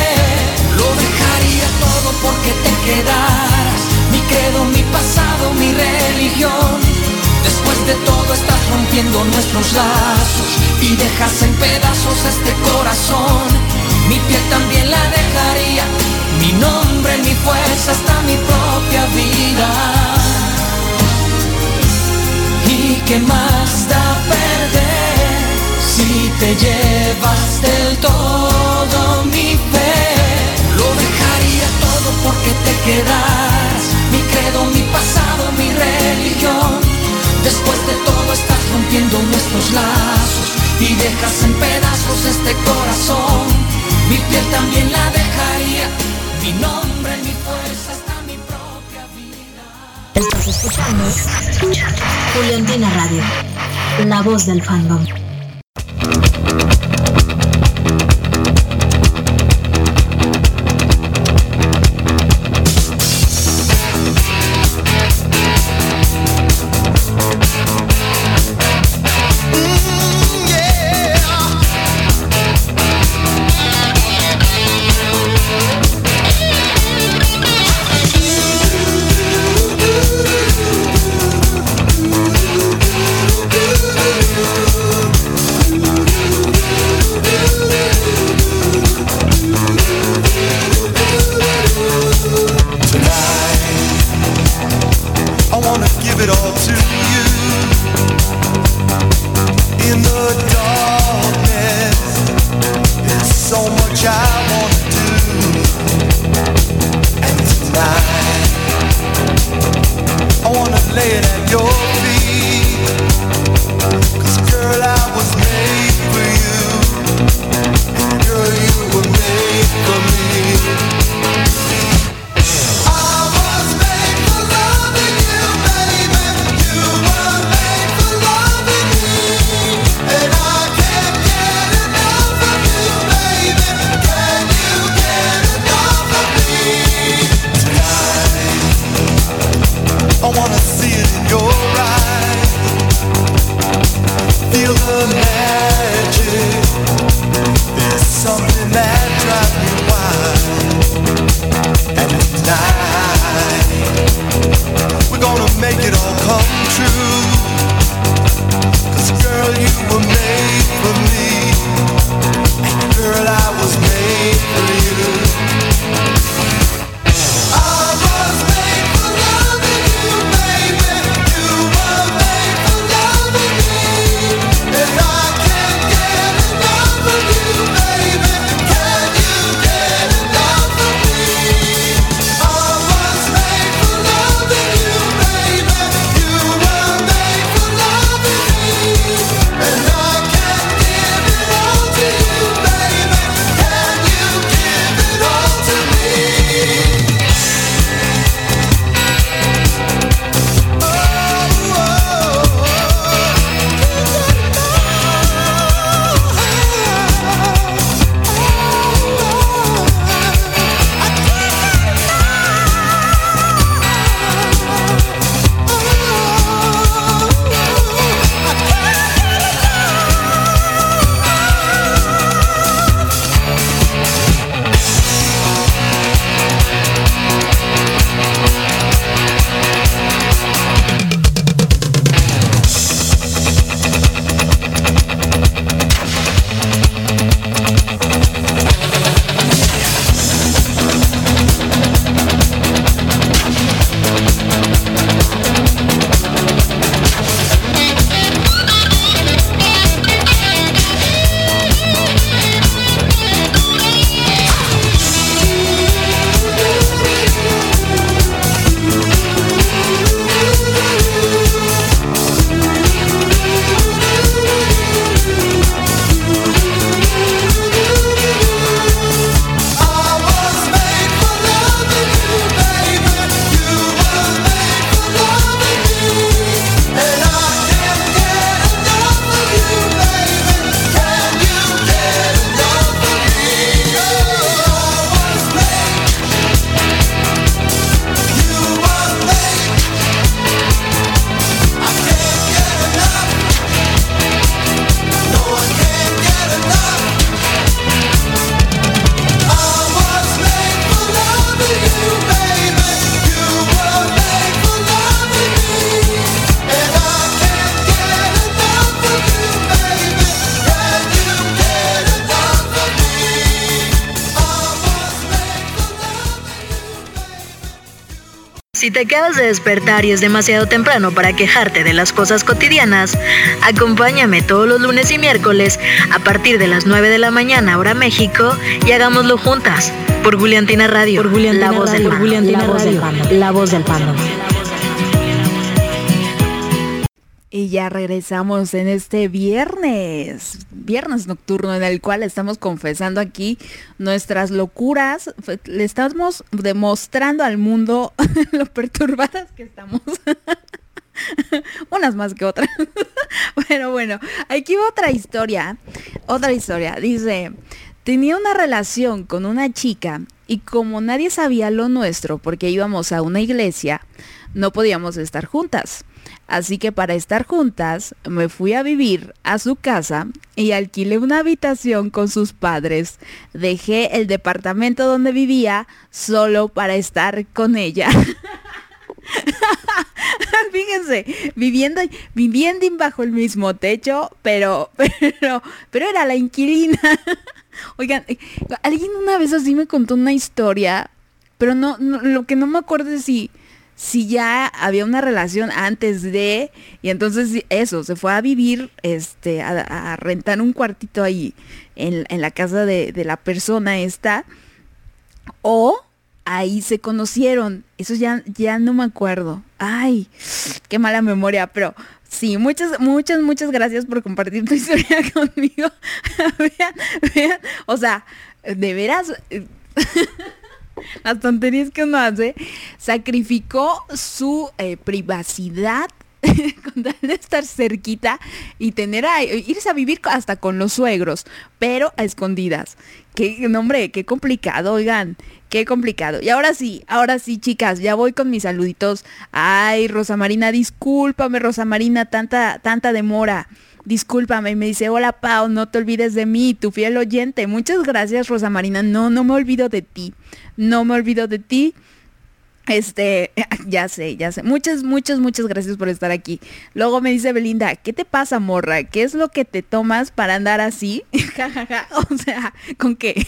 Lo dejaría todo porque te quedaras. Mi credo, mi pasado, mi religión. Después de todo estás rompiendo nuestros lazos y dejas en pedazos este corazón. Mi piel también la dejaría. Mi nombre, mi fuerza, hasta mi propia vida. ¿Y ¿qué más da perder si te llevas del todo mi fe? Lo dejaría todo porque te quedas, mi credo, mi pasado, mi religión. Después de todo estás rompiendo nuestros lazos y dejas en pedazos este corazón. Mi piel también la dejaría, mi nombre, mi fuerza, hasta mi propia vida. Estás escuchando Juliantina Radio, la voz del fandom. Acabas de despertar y es demasiado temprano para quejarte de las cosas cotidianas, acompáñame todos los lunes y miércoles a partir de las 9 de la mañana hora México y hagámoslo juntas por Juliantina Radio, por la voz del por Juliantina la voz del fandom, la voz del fandom. Y ya regresamos en este viernes, viernes nocturno en el cual estamos confesando aquí nuestras locuras. Le estamos demostrando al mundo lo perturbadas que estamos. Unas más que otras. Pero bueno, aquí otra historia. Otra historia. Dice, tenía una relación con una chica y como nadie sabía lo nuestro porque íbamos a una iglesia, no podíamos estar juntas. Así que para estar juntas me fui a vivir a su casa y alquilé una habitación con sus padres. Dejé el departamento donde vivía solo para estar con ella. Fíjense, viviendo, viviendo bajo el mismo techo, pero, pero, pero era la inquilina. Oigan, alguien una vez así me contó una historia, pero no, no lo que no me acuerdo es si si ya había una relación antes de, y entonces eso, se fue a vivir, este, a, a rentar un cuartito ahí en, en la casa de, de, la persona esta, o ahí se conocieron, eso ya, ya no me acuerdo, ay, qué mala memoria, pero sí, muchas, muchas, muchas gracias por compartir tu historia conmigo, vean, vean, o sea, de veras... las tonterías que uno hace, sacrificó su eh, privacidad con tal de estar cerquita y tener a irse a vivir hasta con los suegros, pero a escondidas. Qué nombre, qué complicado, oigan, qué complicado. Y ahora sí, ahora sí, chicas, ya voy con mis saluditos. Ay, Rosa Marina, discúlpame, Rosa Marina, tanta, tanta demora. Discúlpame, y me dice, hola Pau, no te olvides de mí, tu fiel oyente. Muchas gracias, Rosa Marina. No, no me olvido de ti. No me olvido de ti. Este, ya sé, ya sé. Muchas, muchas, muchas gracias por estar aquí. Luego me dice Belinda, ¿qué te pasa, morra? ¿Qué es lo que te tomas para andar así? o sea, ¿con qué?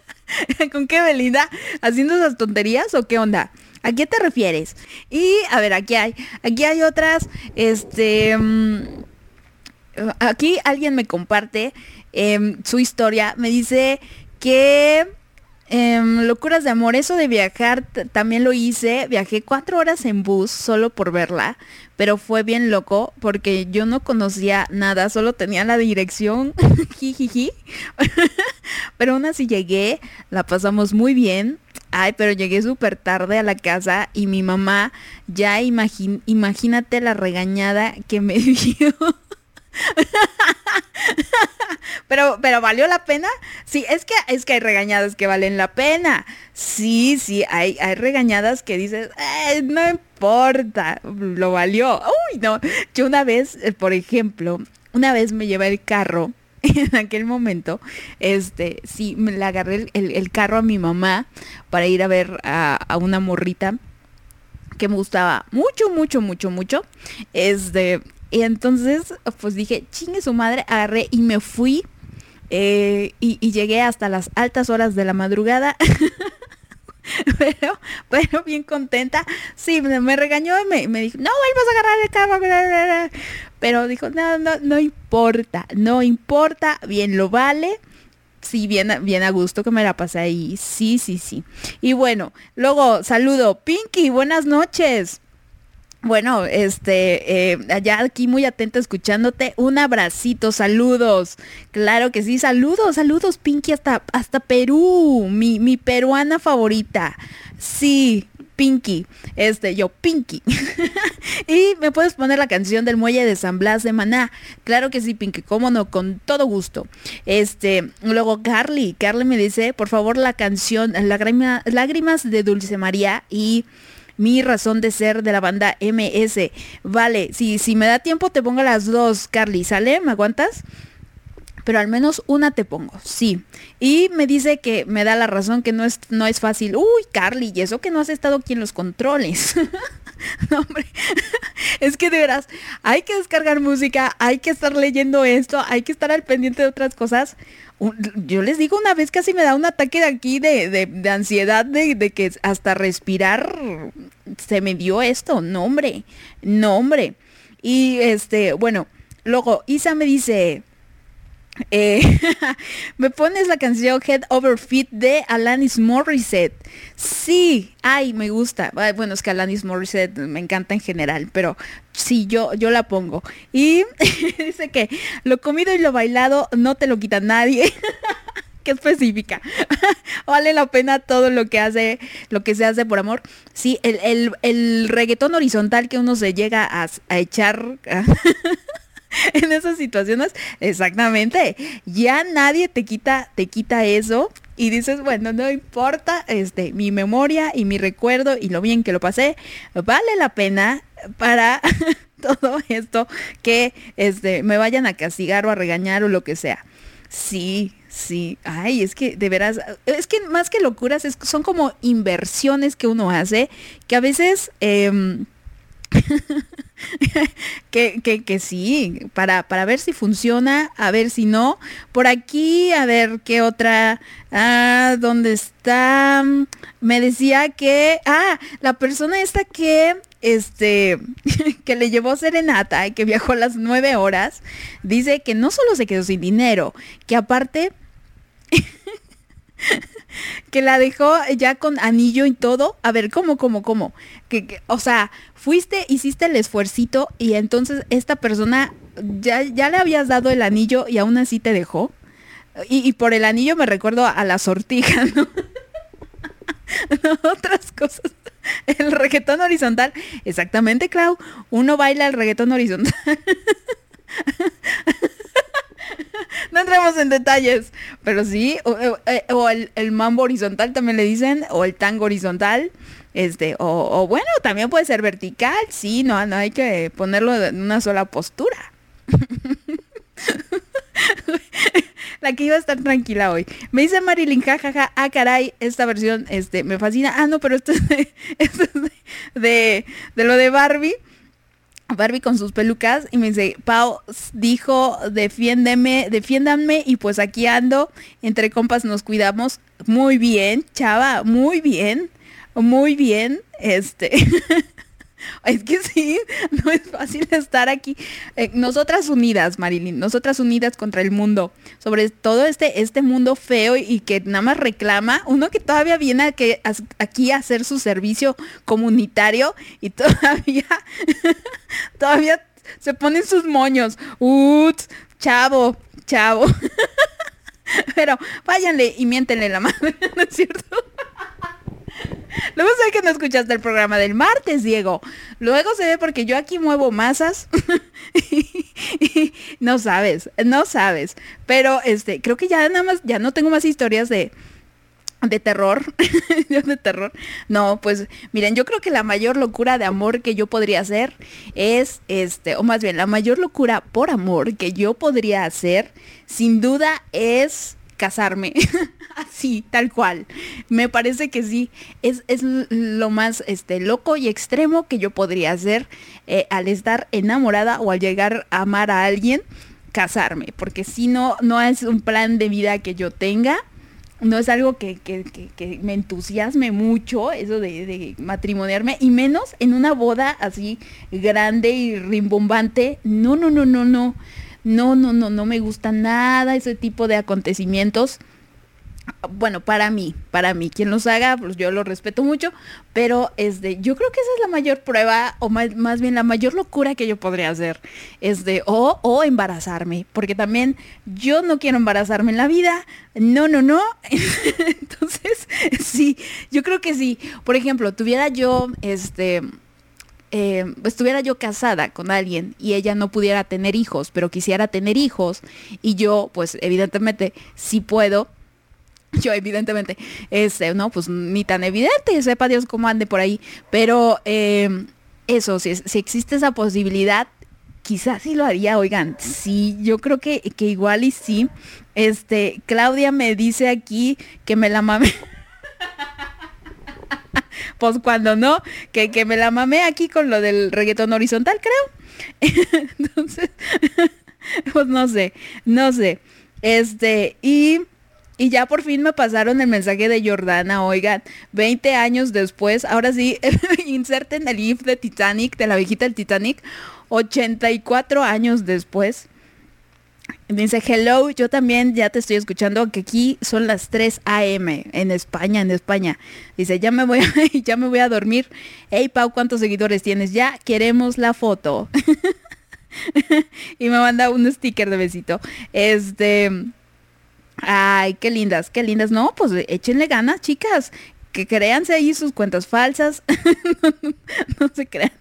¿Con qué, Belinda? ¿Haciendo esas tonterías o qué onda? ¿A qué te refieres? Y, a ver, aquí hay, aquí hay otras, este... Um, aquí alguien me comparte eh, su historia. Me dice que eh, locuras de amor, eso de viajar también lo hice. Viajé cuatro horas en bus solo por verla, pero fue bien loco porque yo no conocía nada, solo tenía la dirección. Jijiji. pero aún así llegué, la pasamos muy bien. Ay, pero llegué súper tarde a la casa y mi mamá ya imagín imagínate la regañada que me dio. pero, pero valió la pena. Sí, es que es que hay regañadas que valen la pena. Sí, sí, hay, hay regañadas que dices, no importa, lo valió. Uy, no. Yo una vez, eh, por ejemplo, una vez me llevé el carro. En aquel momento, este, sí, me le agarré el, el, el, carro a mi mamá para ir a ver a, a una morrita que me gustaba mucho, mucho, mucho, mucho. Este, y entonces, pues dije, chingue su madre, agarré y me fui. Eh, y, llegué hasta las altas horas de la madrugada. pero, pero bien contenta. Sí, me, me regañó y me, me, dijo, no vuelvas a agarrar el carro. Pero dijo, no, no, no importa, no importa, bien lo vale. Sí, bien, bien a gusto que me la pasé ahí. Sí, sí, sí. Y bueno, luego saludo. Pinky, buenas noches. Bueno, este, eh, allá aquí muy atenta escuchándote. Un abracito, saludos. Claro que sí, saludos, saludos, Pinky, hasta, hasta Perú, mi, mi peruana favorita. Sí, Pinky, este, yo, Pinky. y me puedes poner la canción del muelle de San Blas de Maná. Claro que sí, Pinky, cómo no, con todo gusto. Este, luego Carly, Carly me dice, por favor, la canción Lágrima, Lágrimas de Dulce María y mi razón de ser de la banda MS. Vale, si, si me da tiempo te pongo las dos, Carly, ¿sale? ¿Me aguantas? Pero al menos una te pongo, sí. Y me dice que me da la razón que no es, no es fácil. Uy, Carly, y eso que no has estado aquí en los controles. No, hombre. Es que de veras, hay que descargar música, hay que estar leyendo esto, hay que estar al pendiente de otras cosas. Yo les digo, una vez casi me da un ataque de aquí de, de- de ansiedad, de, de que hasta respirar se me dio esto. No, hombre. No, hombre. Y este, bueno, luego Isa me dice, eh, me pones la canción Head Over Feet de Alanis Morissette. Sí, ay, me gusta. Bueno, es que Alanis Morissette me encanta en general, pero sí, yo, yo la pongo. Y dice que lo comido y lo bailado no te lo quita nadie. Qué específica. vale la pena todo lo que hace, lo que se hace por amor. Sí, el, el, reggaetón horizontal que uno se llega a, a echar en esas situaciones, exactamente. Ya nadie te quita, te quita eso. Y dices, bueno, no importa, este, mi memoria y mi recuerdo y lo bien que lo pasé, vale la pena para todo esto que este, me vayan a castigar o a regañar o lo que sea. Sí, sí. Ay, es que de veras, es que más que locuras, son como inversiones que uno hace que a veces... em, que, que, que sí, para, para ver si funciona, a ver si no. Por aquí, a ver qué otra. Ah, ¿dónde está? Me decía que. Ah, la persona esta que. Este, que le llevó serenata y que viajó las nueve horas, dice que no solo se quedó sin dinero, que aparte que la dejó ya con anillo y todo. A ver, ¿cómo, cómo, cómo? Que, que- o sea, fuiste, hiciste el esfuercito y entonces esta persona ya, ya le habías dado el anillo y aún así te dejó. Y, por el anillo me recuerdo a la sortija, ¿no? No, otras cosas. El reggaetón horizontal. Exactamente, Clau. Uno baila el reggaetón horizontal. No entremos en detalles, pero sí, o, eh, el, mambo horizontal también le dicen, o el tango horizontal, este, o, o bueno, también puede ser vertical, sí, no, no hay que ponerlo en una sola postura. La que iba a estar tranquila hoy. Me dice Marilyn, jajaja, ah, caray, esta versión, este, me fascina. Ah, no, pero esto es de, esto es de, de, de lo de Barbie. Barbie con sus pelucas y me dice, Pau dijo, defiéndeme, defiéndanme y pues aquí ando, entre compas nos cuidamos. Muy bien, chava, muy bien, muy bien, este. Es que sí, no es fácil estar aquí. Eh, nosotras unidas, Marilyn, nosotras unidas contra el mundo. Sobre todo este, este mundo feo y que nada más reclama. Uno que todavía viene aquí a hacer su servicio comunitario y todavía, todavía se ponen sus moños. Uts, chavo, chavo. Pero váyanle y miéntenle la madre, ¿no es cierto? Luego sé que no escuchaste el programa del martes, Diego. Luego se ve porque yo aquí muevo masas. no sabes, no sabes. Pero este, creo que ya nada más, ya no tengo más historias de, de terror. de terror. No, pues miren, yo creo que la mayor locura de amor que yo podría hacer es, este, o más bien, la mayor locura por amor que yo podría hacer, sin duda, es casarme. Así, tal cual. Me parece que sí. Es, es lo más este, loco y extremo que yo podría hacer eh, al estar enamorada o al llegar a amar a alguien, casarme. Porque si no, no es un plan de vida que yo tenga. No es algo que, que- que- que me entusiasme mucho, eso de, de matrimoniarme, y menos en una boda así grande y rimbombante. No, no, no, no, no. No, no, no, no me gusta nada ese tipo de acontecimientos. Bueno, para mí, para mí, quien los haga, pues yo lo respeto mucho, pero este, yo creo que esa es la mayor prueba, o más, más bien la mayor locura que yo podría hacer, este, o, o embarazarme, porque también yo no quiero embarazarme en la vida, no, no, no, entonces, sí, yo creo que sí, por ejemplo, tuviera yo, este, eh, estuviera yo casada con alguien y ella no pudiera tener hijos, pero quisiera tener hijos y yo, pues evidentemente, sí puedo. Yo evidentemente, este, no, pues ni tan evidente, sepa Dios cómo ande por ahí, pero eh, eso, si, si existe esa posibilidad, quizás sí lo haría, oigan, sí, yo creo que, que igual y sí. Este, Claudia me dice aquí que me la mame. pues cuando no, que, que me la mamé aquí con lo del reggaetón horizontal, creo. Entonces, pues no sé, no sé. Este, y, y ya por fin me pasaron el mensaje de Jordana, oigan, 20 años después, ahora sí, inserten el GIF de Titanic, de la viejita del Titanic, 84 años después. Dice, hello, yo también ya te estoy escuchando, que aquí son las 3 a.m. en España, en España. Dice, ya me voy a, ya me voy a dormir. Hey, Pau, ¿cuántos seguidores tienes? Ya queremos la foto. y me manda un sticker de besito. Este... Ay, qué lindas, qué lindas. No, pues échenle ganas, chicas. Que créanse ahí sus cuentas falsas. no, se crean.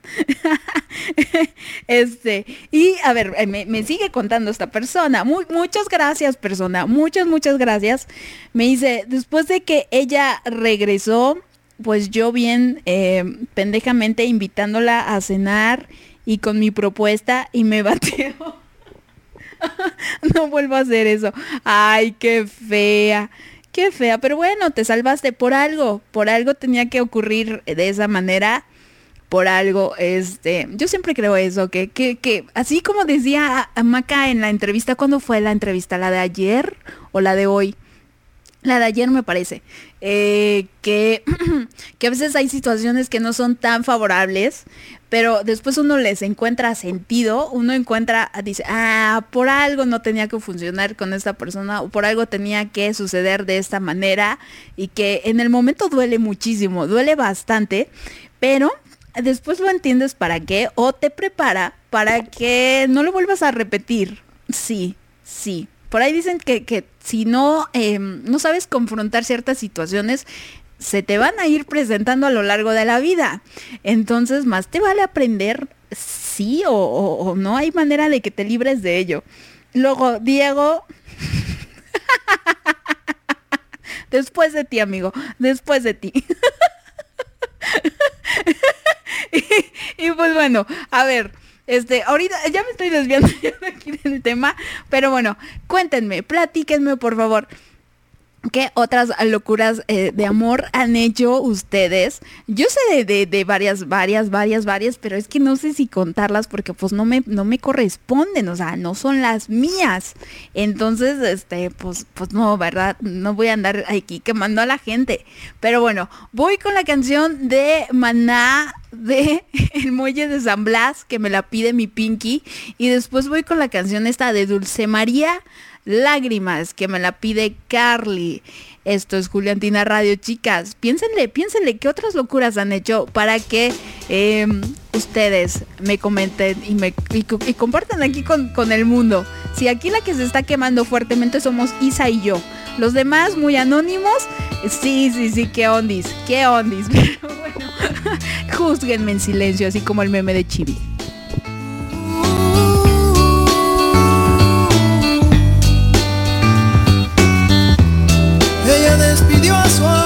este, y a ver, eh, me, me sigue contando esta persona. Mu- muchas gracias, persona. Muchas, muchas gracias. Me dice, después de que ella regresó, pues yo bien eh, pendejamente invitándola a cenar y con mi propuesta y me bateó. no vuelvo a hacer eso. Ay, qué fea. Qué fea, pero bueno, te salvaste por algo. Por algo tenía que ocurrir de esa manera. Por algo, este, yo siempre creo eso, que, que, que así como decía Maca en la entrevista, ¿cuándo fue la entrevista? ¿La de ayer o la de hoy? La de ayer me parece. eh, que, que a veces hay situaciones que no son tan favorables, pero después uno les encuentra sentido, uno encuentra, dice, ah, por algo no tenía que funcionar con esta persona, o por algo tenía que suceder de esta manera, y que en el momento duele muchísimo, duele bastante, pero después lo entiendes para qué, o te prepara para que no lo vuelvas a repetir. Sí, sí. Por ahí dicen que, que si no, eh, no sabes confrontar ciertas situaciones, se te van a ir presentando a lo largo de la vida. Entonces, más te vale aprender sí o, no hay manera de que te libres de ello. Luego, Diego, después de ti, amigo, después de ti. y, pues bueno, a ver, este, ahorita ya me estoy desviando aquí del tema, pero bueno, cuéntenme, platíquenme por favor. ¿Qué otras locuras eh, de amor han hecho ustedes? Yo sé de, de- varias, varias, varias, varias, pero es que no sé si contarlas porque pues no me, no me corresponden, o sea, no son las mías. Entonces, este, pues, pues no, ¿verdad? No voy a andar aquí quemando a la gente. Pero bueno, voy con la canción de Maná de El Muelle de San Blas, que me la pide mi Pinky. Y después voy con la canción esta de Dulce María. Lágrimas, que me la pide Carly. Esto es Juliantina Radio, chicas. Piénsenle, piénsenle qué otras locuras han hecho para que eh, ustedes me comenten y me y compartan aquí con, con el mundo. Si aquí la que se está quemando fuertemente somos Isa y yo. Los demás muy anónimos, sí, sí, sí, qué ondis, qué ondis. Pero bueno, juzguenme en silencio, así como el meme de Chibi. Despidió a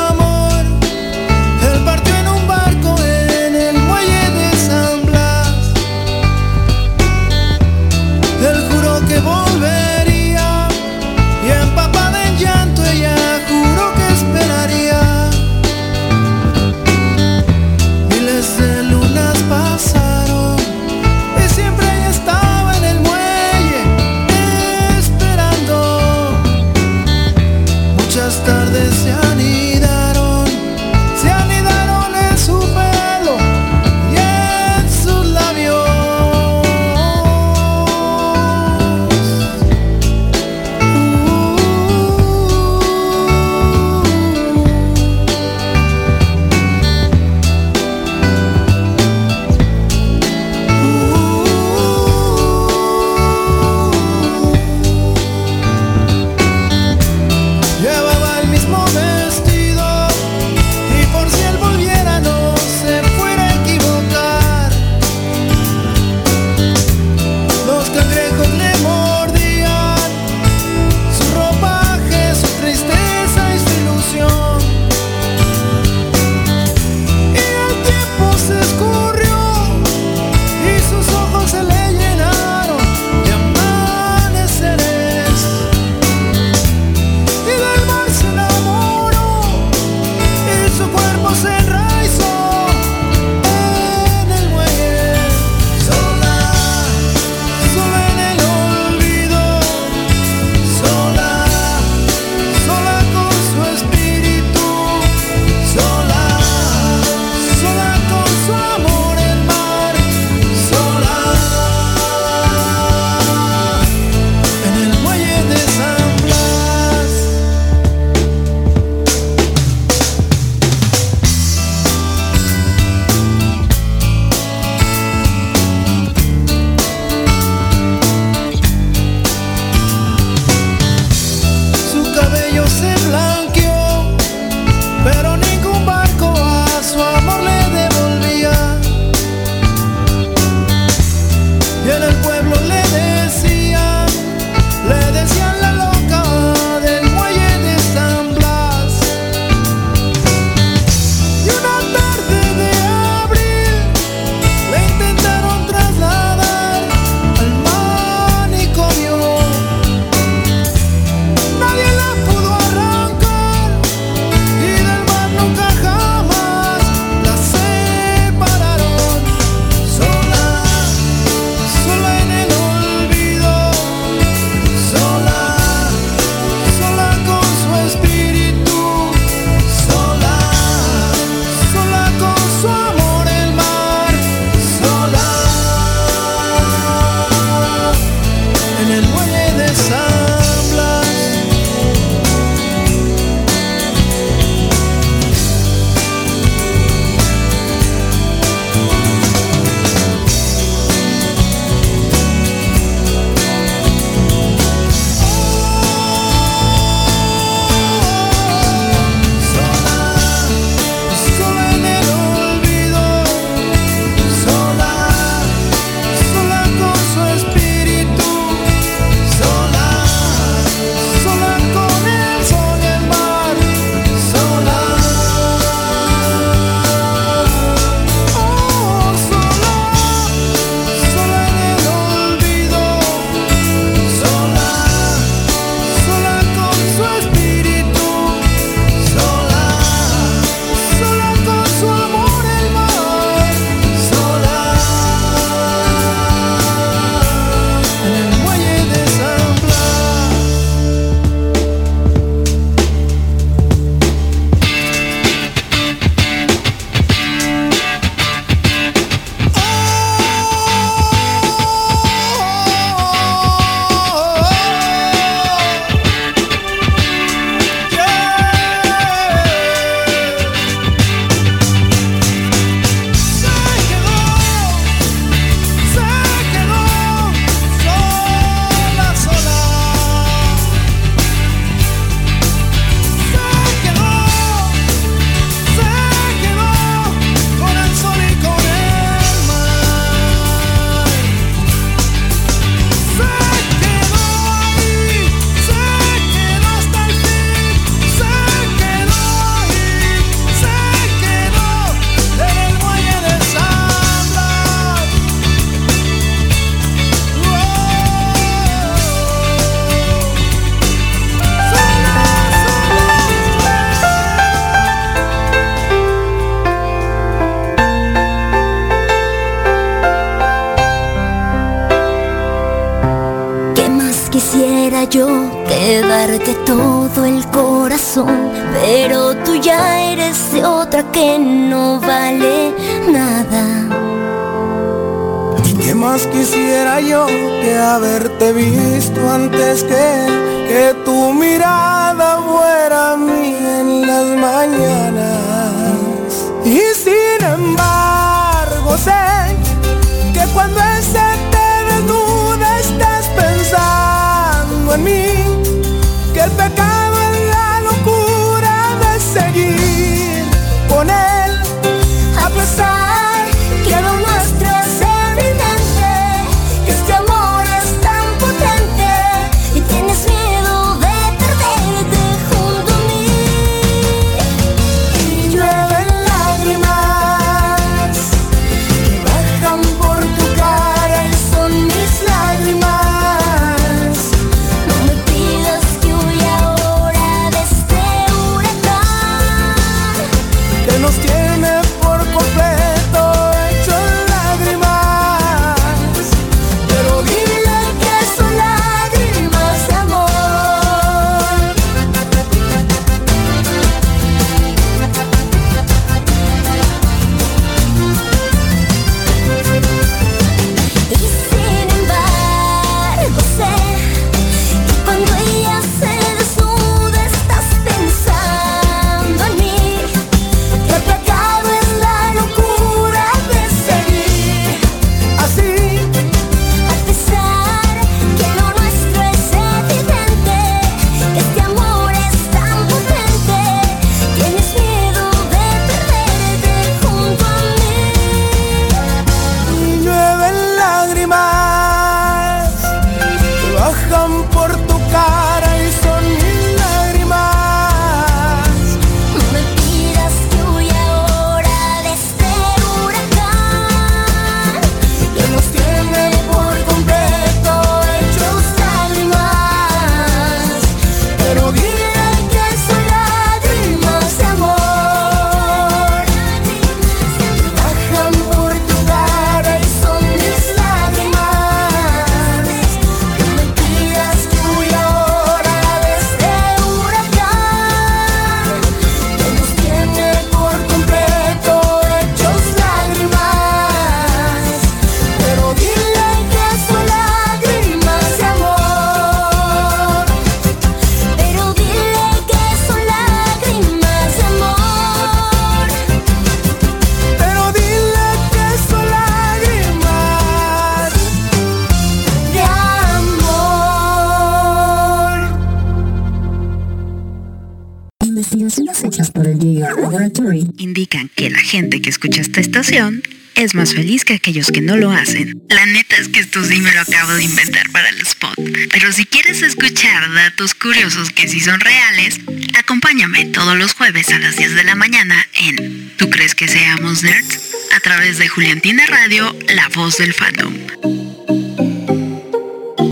es más feliz que aquellos que no lo hacen. La neta es que esto sí me lo acabo de inventar para el spot. Pero si quieres escuchar datos curiosos que sí son reales, acompáñame todos los jueves a las 10 de la mañana en ¿Tú crees que seamos nerds? A través de Juliantina Radio, la voz del fandom.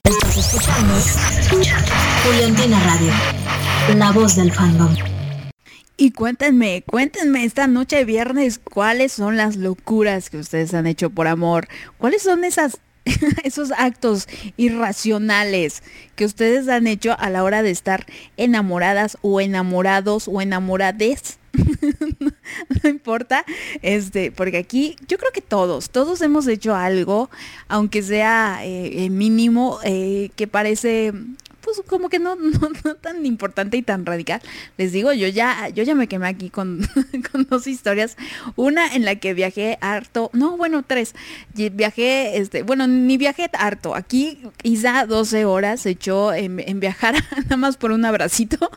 Estás escuchando Juliantina Radio, la voz del fandom. Cuéntenme, cuéntenme esta noche de viernes cuáles son las locuras que ustedes han hecho por amor. ¿Cuáles son esas esos actos irracionales que ustedes han hecho a la hora de estar enamoradas o enamorados o enamorades? no importa, este, porque aquí yo creo que todos, todos hemos hecho algo, aunque sea eh, eh, mínimo, eh, que parece pues como que no, no, tan importante y tan radical. Les digo, yo ya, yo ya me quemé aquí con, dos historias. Una en la que viajé harto, no, bueno, tres. Viajé, este, bueno, ni viajé harto. Aquí Isa 12 horas se echó en viajar nada más por un abracito.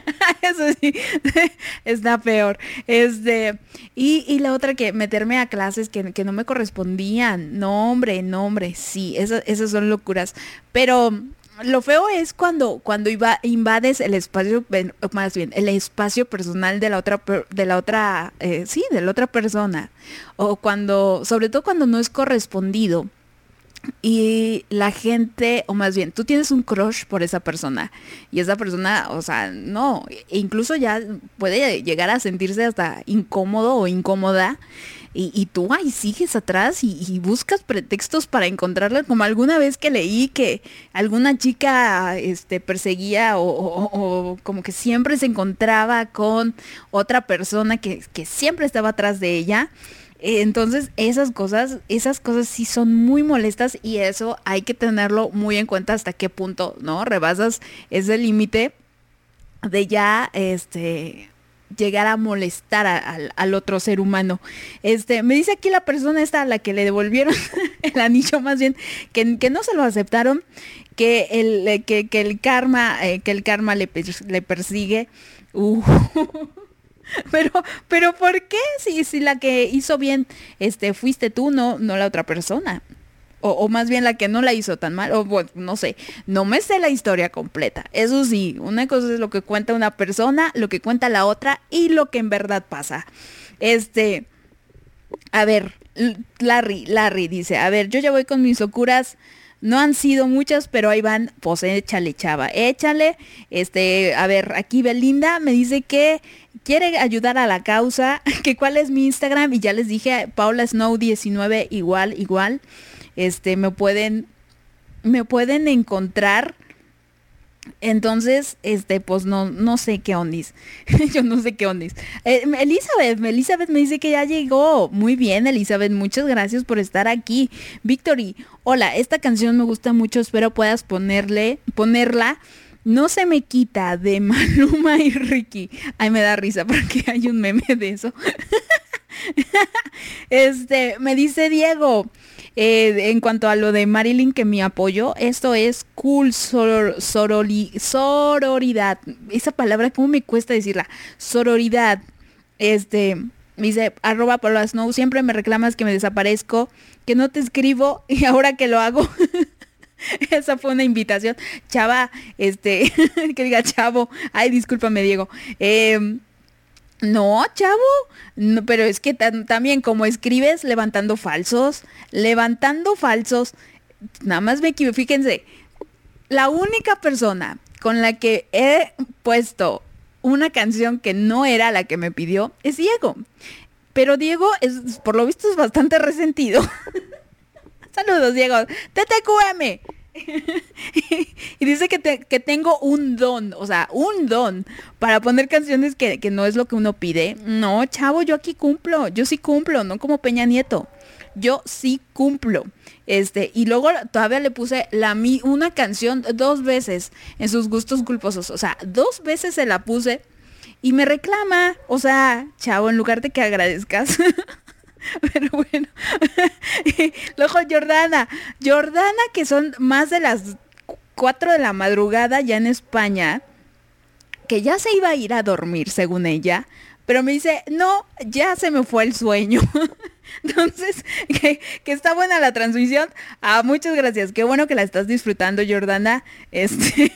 Eso sí, está peor. Este, y, y la otra que meterme a clases que, que no me correspondían. No, hombre, no, hombre, sí, esas, esas son locuras. Pero lo feo es cuando, cuando iba, invades el espacio, más bien, el espacio personal de la otra, de la otra, eh, sí, de la otra persona. O cuando, sobre todo cuando no es correspondido y la gente, o más bien, tú tienes un crush por esa persona y esa persona, o sea, no, e incluso ya puede llegar a sentirse hasta incómodo o incómoda y, y tú ahí sigues atrás y, buscas pretextos para encontrarla, como alguna vez que leí que alguna chica este, perseguía o, o- o como que siempre se encontraba con otra persona que, que siempre estaba atrás de ella. Eh, Entonces, esas cosas, esas cosas sí son muy molestas y eso hay que tenerlo muy en cuenta hasta qué punto, ¿no? Rebasas ese límite de ya, este, llegar a molestar al, otro ser humano. Este, me dice aquí la persona esta a la que le devolvieron el anillo más bien, que, que no se lo aceptaron, que el, eh, que, el karma, eh, que el karma le persigue. Uh. Pero, pero ¿por qué? Si, si la que hizo bien este, fuiste tú, no, no la otra persona. O, más bien la que no la hizo tan mal. O bueno, no sé. No me sé la historia completa. Eso sí, una cosa es lo que cuenta una persona, lo que cuenta la otra y lo que en verdad pasa. Este. A ver, Larry, Larry dice, a ver, yo ya voy con mis locuras. No han sido muchas, pero ahí van. Pues échale, chava. Échale. Este, a ver, aquí Belinda me dice que quiere ayudar a la causa. Que cuál es mi Instagram. Y ya les dije, Paula Snow 19, igual, igual. Este, me pueden, me pueden encontrar. Entonces, este, pues no, no sé qué ondis. Yo no sé qué ondis. Eh, Elizabeth, Elizabeth me dice que ya llegó. Muy bien, Elizabeth, muchas gracias por estar aquí. Victory, hola, esta canción me gusta mucho, espero puedas ponerle, ponerla. No se me quita de Maluma y Ricky. Ay, me da risa porque hay un meme de eso. Este, me dice Diego, eh, en cuanto a lo de Marilyn, que mi apoyo, esto es cool soror- sororidad. Esa palabra, ¿cómo me cuesta decirla? Sororidad. Este, me dice, arroba por las Snow, siempre me reclamas que me desaparezco, que no te escribo y ahora que lo hago. Esa fue una invitación. Chava, este, que diga chavo. Ay, discúlpame, Diego. Em, no, chavo. No, pero es que tam- también como escribes levantando falsos, levantando falsos, nada más me equivoco. Fíjense, la única persona con la que he puesto una canción que no era la que me pidió es Diego. Pero Diego es, por lo visto, es bastante resentido. Saludos, Diego. TTQM. y dice que, que tengo un don, o sea, un don para poner canciones que, que no es lo que uno pide. No, chavo, yo aquí cumplo, yo sí cumplo, no como Peña Nieto. Yo sí cumplo. Este, y luego todavía le puse la una canción dos veces en sus gustos culposos. O sea, dos veces se la puse y me reclama. O sea, chavo, en lugar de que agradezcas. Pero bueno. Luego Jordana. Jordana, que son más de las 4 de la madrugada ya en España, que ya se iba a ir a dormir, según ella. Pero me dice, no, ya se me fue el sueño. Entonces, que, que está buena la transmisión. Ah, muchas gracias. Qué bueno que la estás disfrutando, Jordana. Este.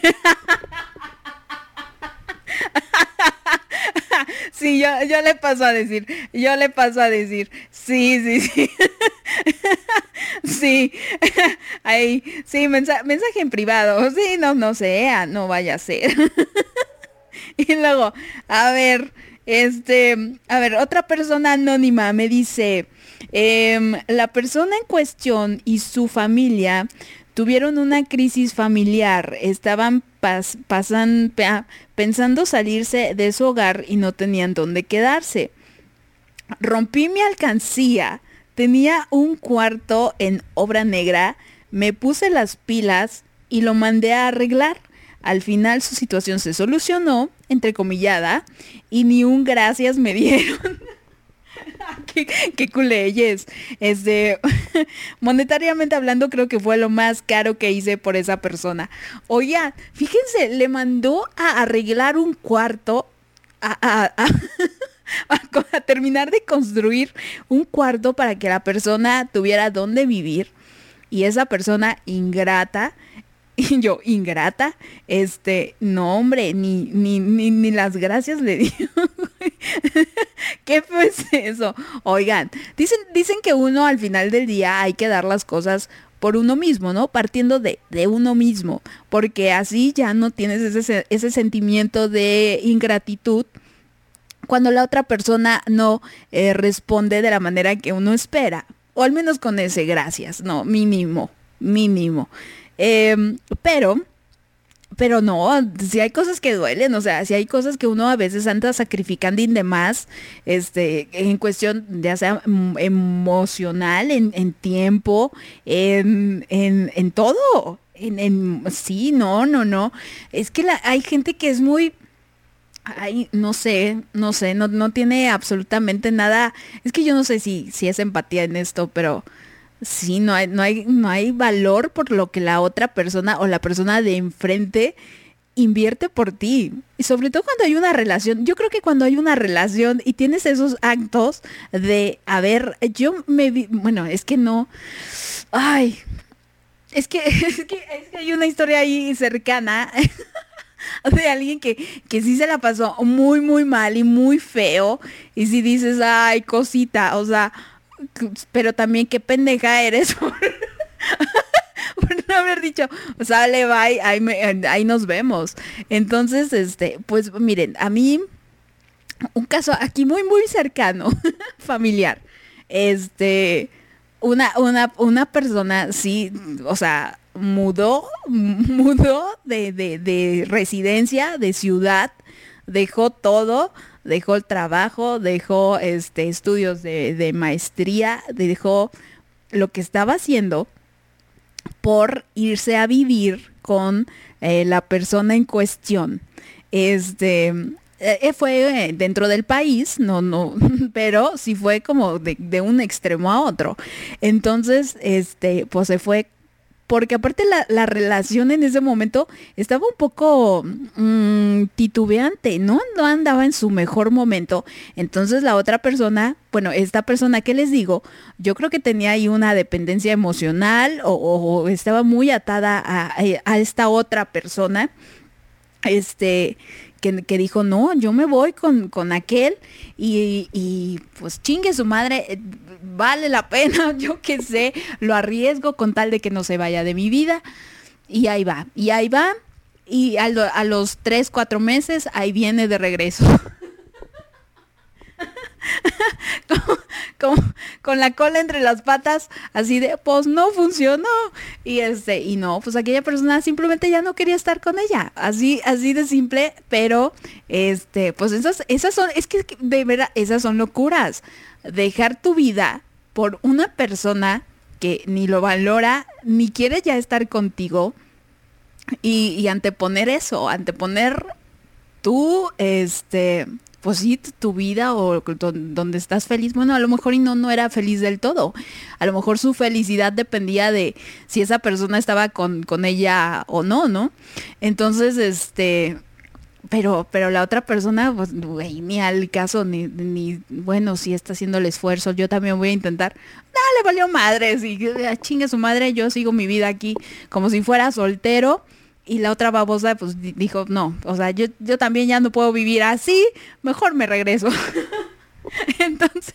Sí, yo, yo le paso a decir, yo le paso a decir, sí, sí, sí. Sí, ahí, sí, mensa- mensaje en privado, sí, no, no sea, no vaya a ser. Y luego, a ver, este, a ver, otra persona anónima me dice, em, la persona en cuestión y su familia tuvieron una crisis familiar, estaban pas- pasan- pa- pensando salirse de su hogar y no tenían dónde quedarse. Rompí mi alcancía, tenía un cuarto en obra negra, me puse las pilas y lo mandé a arreglar. Al final su situación se solucionó, entrecomillada, y ni un gracias me dieron. qué, qué culeyes. Este, monetariamente hablando, creo que fue lo más caro que hice por esa persona. Oiga, fíjense, le mandó a arreglar un cuarto a, a- a- terminar de construir un cuarto para que la persona tuviera dónde vivir. Y esa persona ingrata, y yo, ingrata, este, no hombre, ni, ni, ni, ni las gracias le dio. ¿Qué fue eso? Oigan, dicen, dicen que uno al final del día hay que dar las cosas por uno mismo, ¿no? Partiendo de, de uno mismo, porque así ya no tienes ese, se- ese sentimiento de ingratitud cuando la otra persona no eh, responde de la manera que uno espera. O al menos con ese gracias, no, mínimo, mínimo. Em, pero, pero no, si hay cosas que duelen, o sea, si hay cosas que uno a veces anda sacrificando y demás, este, en cuestión, ya sea mm, emocional, en, en tiempo, en, en, en todo. En, en- sí, no, no, no. Es que la- hay gente que es muy, Ay, no sé, no sé, no, no tiene absolutamente nada. Es que yo no sé si, si es empatía en esto, pero sí, no hay, no hay, no hay valor por lo que la otra persona o la persona de enfrente invierte por ti. Y sobre todo cuando hay una relación, yo creo que cuando hay una relación y tienes esos actos de, a ver, yo me vi, bueno, es que no, ay, es que, es que, es que hay una historia ahí cercana de alguien que, que sí se la pasó muy, muy mal y muy feo. Y si dices, ay, cosita, o sea, pero también qué pendeja eres por, no haber dicho, sale, bye, ahí, me- ahí nos vemos. Entonces, este, pues miren, a mí, un caso aquí muy, muy cercano, familiar. Este, una, una, una persona, sí, o sea, mudó, mudó de, de, de residencia, de ciudad, dejó todo, dejó el trabajo, dejó este, estudios de, de maestría, dejó lo que estaba haciendo por irse a vivir con eh, la persona en cuestión. Este eh, fue eh, dentro del país, no, no, pero sí fue como de, de un extremo a otro. Entonces, este, pues se fue porque aparte la, la relación en ese momento estaba un poco mm, titubeante, ¿no? No andaba en su mejor momento. Entonces la otra persona, bueno, esta persona que les digo, yo creo que tenía ahí una dependencia emocional o, estaba muy atada a esta otra persona este, que, dijo, no, yo me voy con, con aquel y, y, pues chingue su madre, eh, vale la pena, yo qué sé, lo arriesgo con tal de que no se vaya de mi vida. Y ahí va, y ahí va, y a los tres, cuatro meses, ahí viene de regreso. Como- como- con la cola entre las patas, así de, pues no funcionó. Y este, y no, pues aquella persona simplemente ya no quería estar con ella. Así, así de simple, pero este, pues esas, esas son, es que de verdad, esas son locuras. Dejar tu vida por una persona que ni lo valora, ni quiere ya estar contigo. Y, y anteponer eso, anteponer tú, este, pues sí, tu, vida o don- donde estás feliz, bueno, a lo mejor y no, no era feliz del todo. A lo mejor su felicidad dependía de si esa persona estaba con, con ella o no, ¿no? Entonces, este, pero, pero la otra persona, pues, güey, ni al caso, ni, ni, bueno, si está haciendo el esfuerzo, yo también voy a intentar. Dale, valió madre, si chingue su madre, yo sigo mi vida aquí como si fuera soltero. Y la otra babosa, pues, di- dijo, no, o sea, yo, yo también ya no puedo vivir así, mejor me regreso. Entonces,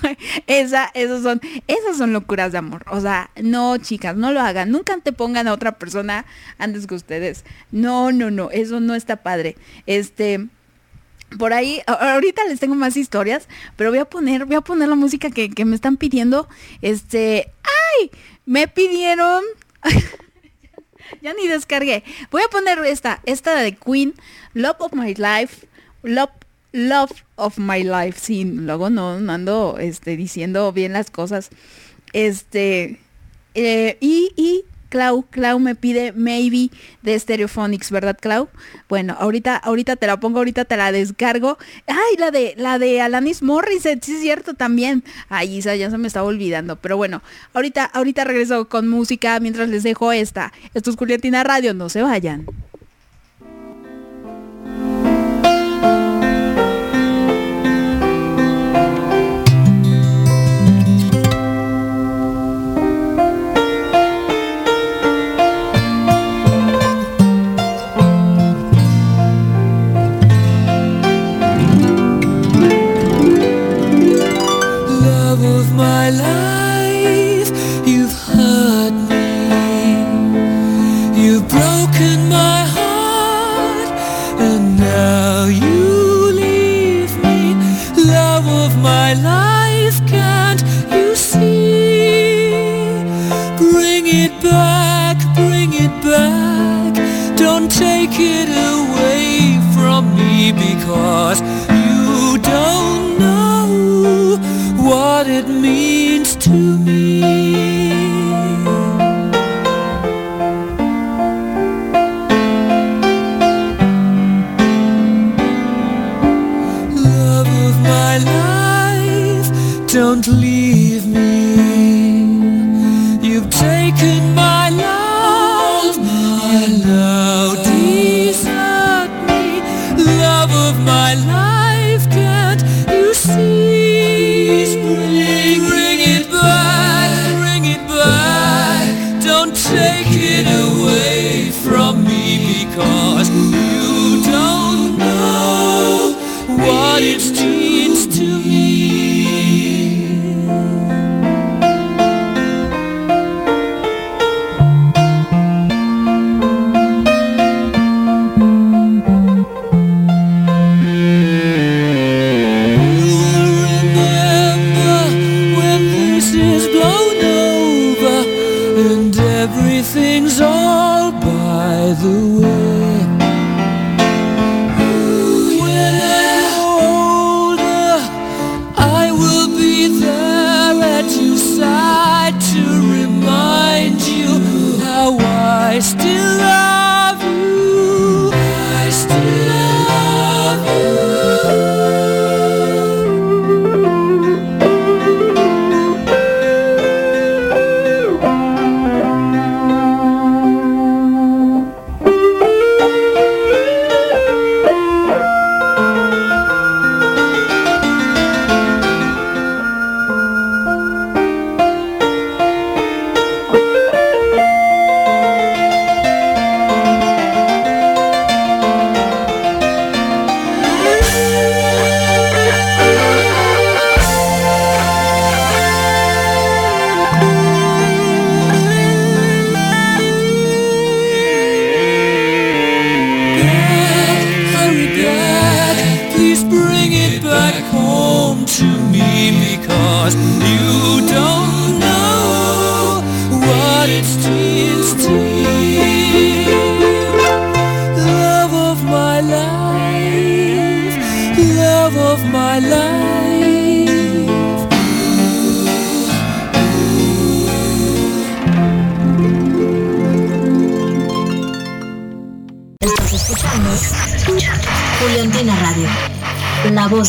esa, esos son, esas son locuras de amor. O sea, no, chicas, no lo hagan. Nunca te pongan a otra persona antes que ustedes. No, no, no, eso no está padre. Este, por ahí, ahorita les tengo más historias, pero voy a poner, voy a poner la música que, que me están pidiendo. Este, ¡ay! Me pidieron. ya ni descargué. Voy a poner esta, esta de Queen, Love of My Life, Love, Love of My Life. Sí, luego no, no ando este, diciendo bien las cosas. Este, eh, y, y Clau, Clau me pide Maybe de Stereophonics, ¿verdad, Clau? Bueno, ahorita, ahorita te la pongo, ahorita te la descargo. Ay, la de, la de Alanis Morissette, sí es cierto también. Ay, Isa, ya se me estaba olvidando. Pero bueno, ahorita, ahorita regreso con música mientras les dejo esta. Esto es Radio, no se vayan. cause you don't know what it means to me.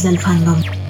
Nelfandom.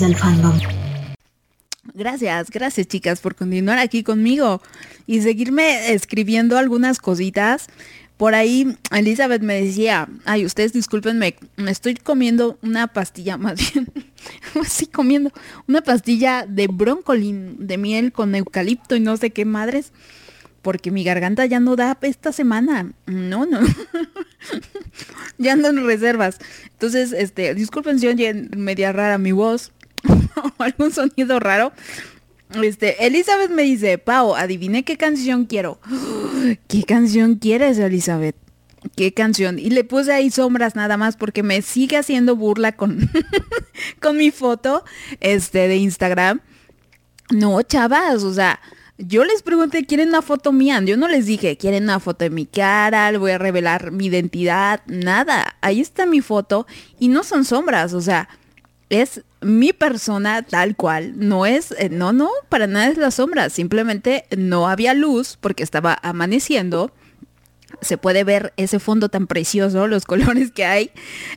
Del fandom. Gracias, gracias chicas por continuar aquí conmigo y seguirme escribiendo algunas cositas. Por ahí Elizabeth me decía, ay, ustedes discúlpenme, me estoy comiendo una pastilla, más bien, así comiendo una pastilla de broncolín de miel con eucalipto y no sé qué madres, porque mi garganta ya no da esta semana. No, no. ya ando en reservas. Entonces, este, disculpen si oyen media rara mi voz o algún sonido raro. Este, Elizabeth me dice, Pau, adivine qué canción quiero. ¿Qué canción quieres, Elizabeth? ¿Qué canción? Y le puse ahí sombras nada más porque me sigue haciendo burla con, con mi foto este, de Instagram. No, chavas, o sea, yo les pregunté, ¿quieren una foto mía? Yo no les dije, ¿quieren una foto de mi cara? Le voy a revelar mi identidad. Nada. Ahí está mi foto y no son sombras, o sea, es mi persona tal cual. No es, eh, no, no, para nada es la sombra. Simplemente no había luz porque estaba amaneciendo. Se puede ver ese fondo tan precioso, los colores que hay.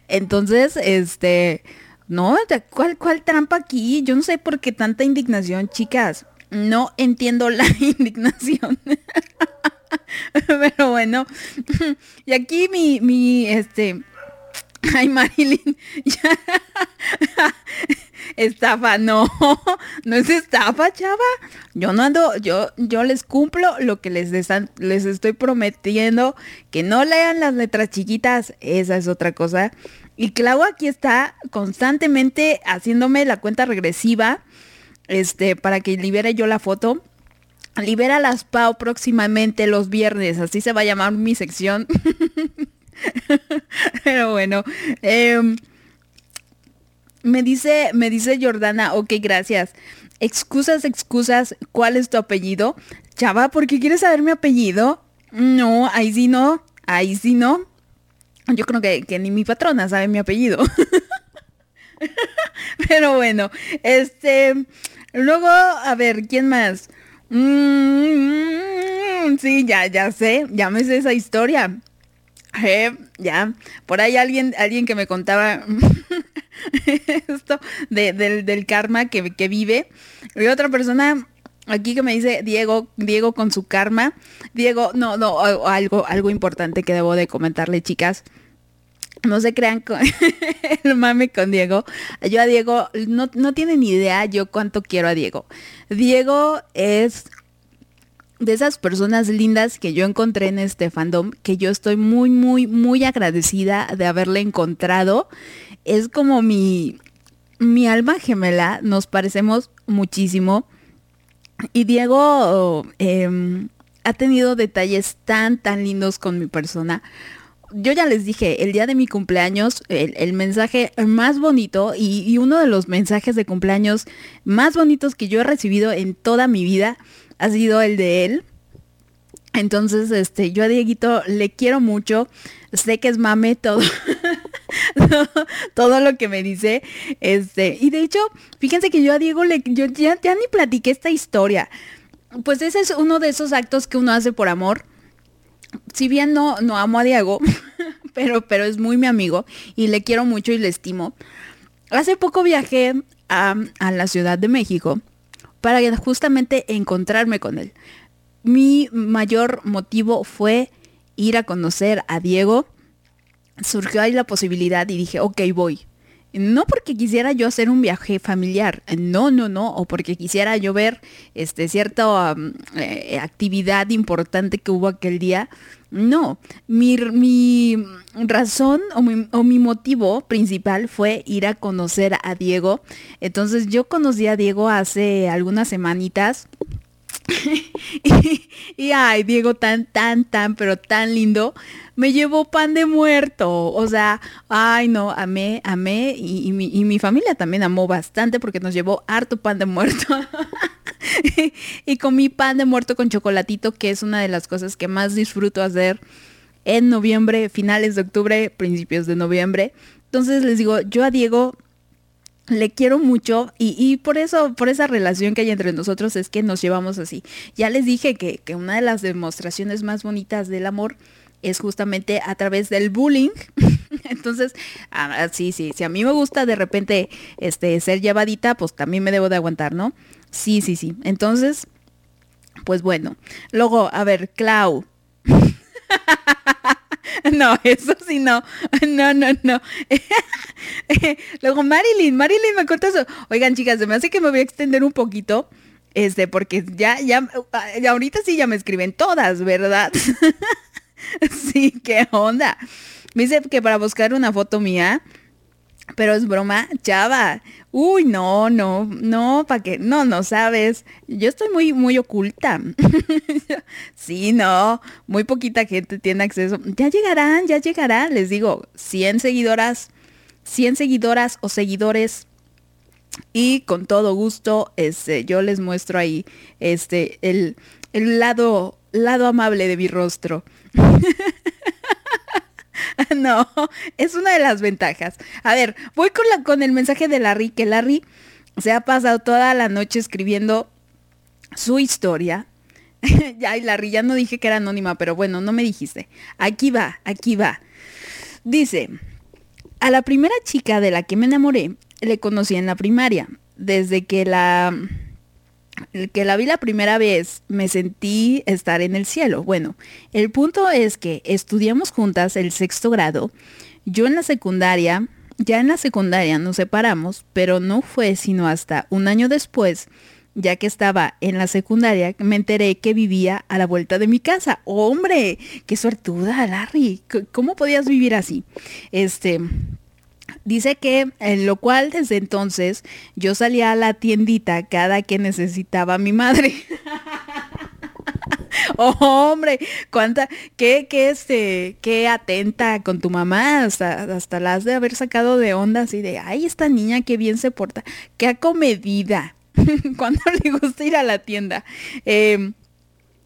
Entonces, este, no, ¿cuál, cuál trampa aquí? Yo no sé por qué tanta indignación, chicas. No entiendo la indignación. Pero bueno, y aquí mi, mi, este, ay Marilyn, ya. estafa, no, no es estafa, chava. Yo no ando, yo, yo les cumplo lo que les, les estoy prometiendo, que no lean las letras chiquitas, esa es otra cosa. Y Clau aquí está constantemente haciéndome la cuenta regresiva, este, para que libere yo la foto. Libera las PAO próximamente los viernes, así se va a llamar mi sección. Pero bueno, em, me dice, me dice Jordana, ok, gracias. Excusas, excusas, ¿cuál es tu apellido? Chava, ¿por qué quieres saber mi apellido? No, ahí sí no, ahí sí no. Yo creo que, que ni mi patrona sabe mi apellido. Pero bueno, este, luego, a ver, ¿quién más? Mm, sí, ya, ya sé, ya me sé esa historia. Ya, por ahí alguien, alguien que me contaba esto de- del, karma que, que vive. Y otra persona aquí que me dice Diego, Diego con su karma. Diego, no, no, algo, algo importante que debo de comentarle, chicas. No se crean con el mame con Diego. Yo a Diego, no, no tienen idea yo cuánto quiero a Diego. Diego es de esas personas lindas que yo encontré en este fandom, que yo estoy muy, muy, muy agradecida de haberle encontrado. Es como mi, mi alma gemela, nos parecemos muchísimo. Y Diego em, ha tenido detalles tan, tan lindos con mi persona. yo ya les dije, el día de mi cumpleaños, el, el mensaje más bonito y, y uno de los mensajes de cumpleaños más bonitos que yo he recibido en toda mi vida ha sido el de él. Entonces, este, yo a Dieguito le quiero mucho. Sé que es mame todo. todo lo que me dice. Este, y de hecho, fíjense que yo a Diego le, yo ya, ya ni platiqué esta historia. Pues ese es uno de esos actos que uno hace por amor. Si bien no, no amo a Diego, pero, pero es muy mi amigo y le quiero mucho y le estimo. Hace poco viajé a, a la Ciudad de México para justamente encontrarme con él. Mi mayor motivo fue ir a conocer a Diego. Surgió ahí la posibilidad y dije, ok, voy. No porque quisiera yo hacer un viaje familiar, no, no, no, o porque quisiera yo ver este, cierta um, eh, actividad importante que hubo aquel día. No, mi, mi razón o mi, o mi motivo principal fue ir a conocer a Diego. Entonces yo conocí a Diego hace algunas semanitas. y, ay, Diego tan, tan, tan, pero tan lindo, me llevó pan de muerto. O sea, ay, no, amé, amé. Y mi, y mi familia también amó bastante porque nos llevó harto pan de muerto. y comí pan de muerto con chocolatito, que es una de las cosas que más disfruto hacer en noviembre, finales de octubre, principios de noviembre. Entonces les digo, yo a Diego le quiero mucho y, y, por eso, por esa relación que hay entre nosotros es que nos llevamos así. Ya les dije que, que una de las demostraciones más bonitas del amor es justamente a través del bullying. Entonces, ah, sí, sí, si a mí me gusta de repente este, ser llevadita, pues también me debo de aguantar, ¿no? Sí, sí, sí. Entonces, pues bueno. Luego, a ver, Clau. No, eso sí no. No, no, no. Luego Marilyn, Marilyn me contó eso. Oigan, chicas, se me hace que me voy a extender un poquito. Este, porque ya, ya, ya ahorita sí ya me escriben todas, ¿verdad? sí, qué onda. Me dice que para buscar una foto mía, pero es broma, chava. Uy, no, no, no, para que, no, no sabes. Yo estoy muy, muy oculta. sí, no, muy poquita gente tiene acceso. Ya llegarán, ya llegarán, les digo, 100 seguidoras, 100 seguidoras o seguidores. Y con todo gusto, este, yo les muestro ahí, este, el, el lado, lado amable de mi rostro. no, es una de las ventajas. A ver, voy con, la, con el mensaje de Larry, que Larry se ha pasado toda la noche escribiendo su historia. ya, y Larry, ya no dije que era anónima, pero bueno, no me dijiste. Aquí va, aquí va. Dice, a la primera chica de la que me enamoré, le conocí en la primaria. Desde que la que la vi la primera vez me sentí estar en el cielo. Bueno, el punto es que estudiamos juntas el sexto grado. Yo en la secundaria, ya en la secundaria nos separamos, pero no fue sino hasta un año después, ya que estaba en la secundaria, me enteré que vivía a la vuelta de mi casa. ¡Hombre! ¡Qué suertuda, Larry! ¿Cómo podías vivir así? Este, Dice que, en lo cual desde entonces yo salía a la tiendita cada que necesitaba a mi madre. oh, hombre, cuánta, qué, qué, este, qué atenta con tu mamá, hasta, hasta la has de haber sacado de onda así de, ay, esta niña qué bien se porta, qué acomedida, cuando le gusta ir a la tienda. Eh,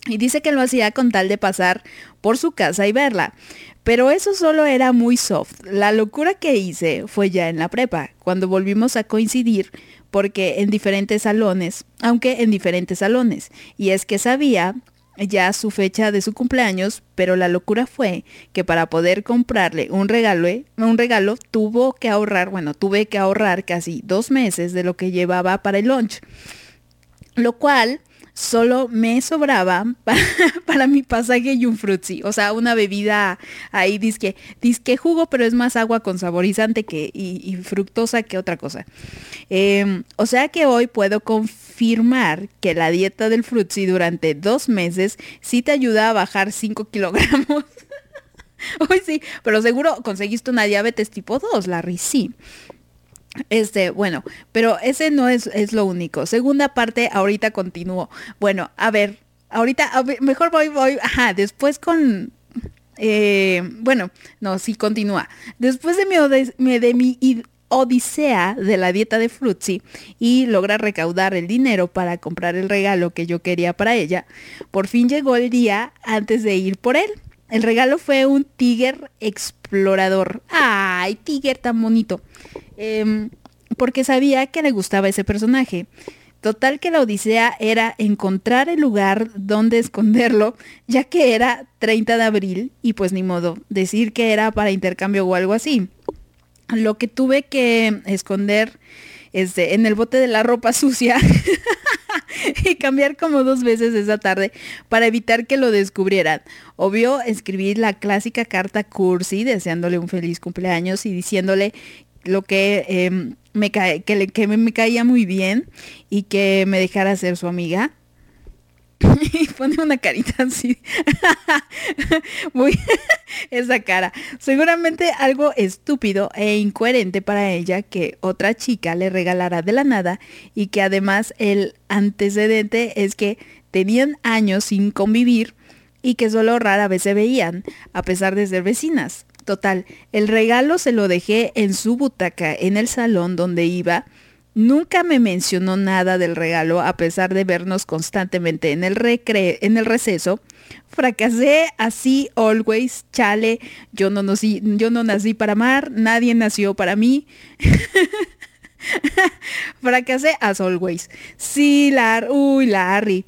y dice que lo hacía con tal de pasar por su casa y verla. Pero eso solo era muy soft. La locura que hice fue ya en la prepa, cuando volvimos a coincidir, porque en diferentes salones, aunque en diferentes salones. Y es que sabía ya su fecha de su cumpleaños, pero la locura fue que para poder comprarle un regalo, un regalo tuvo que ahorrar, bueno, tuve que ahorrar casi dos meses de lo que llevaba para el lunch. Lo cual solo me sobraba para, para, mi pasaje y un frutzi, o sea, una bebida ahí disque, disque jugo, pero es más agua con saborizante que, y, fructosa que otra cosa. Eh, o sea que hoy puedo confirmar que la dieta del frutzi durante dos meses sí te ayuda a bajar 5 kilogramos. Uy, sí, pero seguro conseguiste una diabetes tipo 2, Larry, sí. Este, bueno, pero ese no es, es, lo único. Segunda parte, ahorita continúo. Bueno, a ver, ahorita, mejor voy, voy, ajá, después con, eh, bueno, no, sí continúa. Después de mi, de mi odisea de la dieta de Fruitsy y logra recaudar el dinero para comprar el regalo que yo quería para ella, por fin llegó el día antes de ir por él. El regalo fue un Tiger explorador. ¡Ay, Tiger tan bonito! Em, porque sabía que le gustaba ese personaje. Total que la odisea era encontrar el lugar donde esconderlo, ya que era 30 de abril y pues ni modo, decir que era para intercambio o algo así. Lo que tuve que esconder este, en el bote de la ropa sucia y cambiar como dos veces esa tarde para evitar que lo descubrieran. Obvio, escribí la clásica carta cursi deseándole un feliz cumpleaños y diciéndole lo que em, me que, me caía muy bien y que me dejara ser su amiga. y pone una carita así. Muy esa cara. Seguramente algo estúpido e incoherente para ella que otra chica le regalara de la nada y que además el antecedente es que tenían años sin convivir y que solo rara vez se veían, a pesar de ser vecinas. Total, el regalo se lo dejé en su butaca en el salón donde iba. Nunca me mencionó nada del regalo a pesar de vernos constantemente en el, recre en el receso. Fracasé así always, chale. Yo no, nací, yo no nací para amar, nadie nació para mí. Fracasé as always. Sí, Lar, uy, Larry.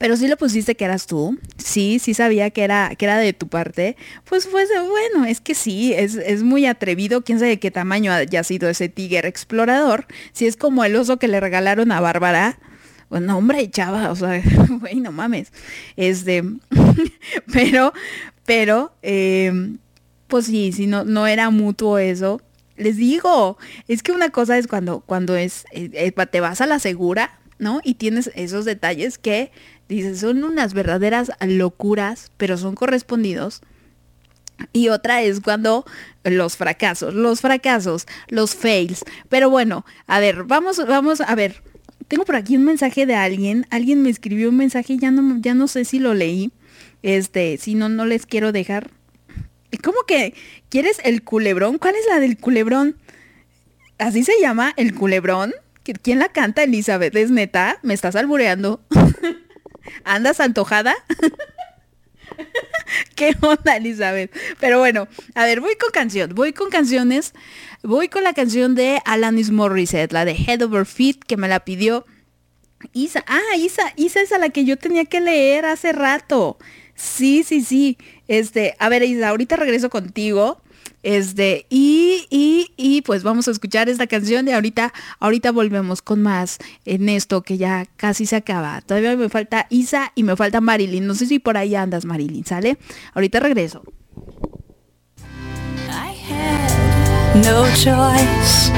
Pero sí lo pusiste que eras tú. Sí, sí sabía que era, que era de tu parte. Pues pues bueno, es que sí, es, es muy atrevido. Quién sabe qué tamaño haya sido ese tigre explorador. Si es como el oso que le regalaron a Bárbara. Bueno, hombre, chava, o sea, güey, no mames. Este, pero, pero, eh, pues sí, si no, no era mutuo eso. Les digo, es que una cosa es cuando, cuando es, eh, eh, te vas a la segura, ¿no? Y tienes esos detalles que dices, son unas verdaderas locuras, pero son correspondidos. Y otra es cuando los fracasos, los fracasos, los fails. Pero bueno, a ver, vamos, vamos, a ver. Tengo por aquí un mensaje de alguien. Alguien me escribió un mensaje ya no, ya no sé si lo leí. Este, si no, no les quiero dejar. ¿Cómo que quieres el culebrón? ¿Cuál es la del culebrón? ¿Así se llama el culebrón? ¿Qui- ¿Quién la canta, Elizabeth? ¿Es neta? ¿Me estás albureando? ¿Andas antojada? ¿Qué onda, Elizabeth? Pero bueno, a ver, voy con canción, voy con canciones. Voy con la canción de Alanis Morissette, la de Head Over Feet, que me la pidió Isa. Ah, Isa, Isa es a la que yo tenía que leer hace rato. Sí, sí, sí. Este, a ver, Isa, ahorita regreso contigo. Este, y, y, y pues vamos a escuchar esta canción y ahorita, ahorita volvemos con más en esto que ya casi se acaba. Todavía me falta Isa y me falta Marilyn. No sé si por ahí andas, Marilyn, ¿sale? Ahorita regreso. no choice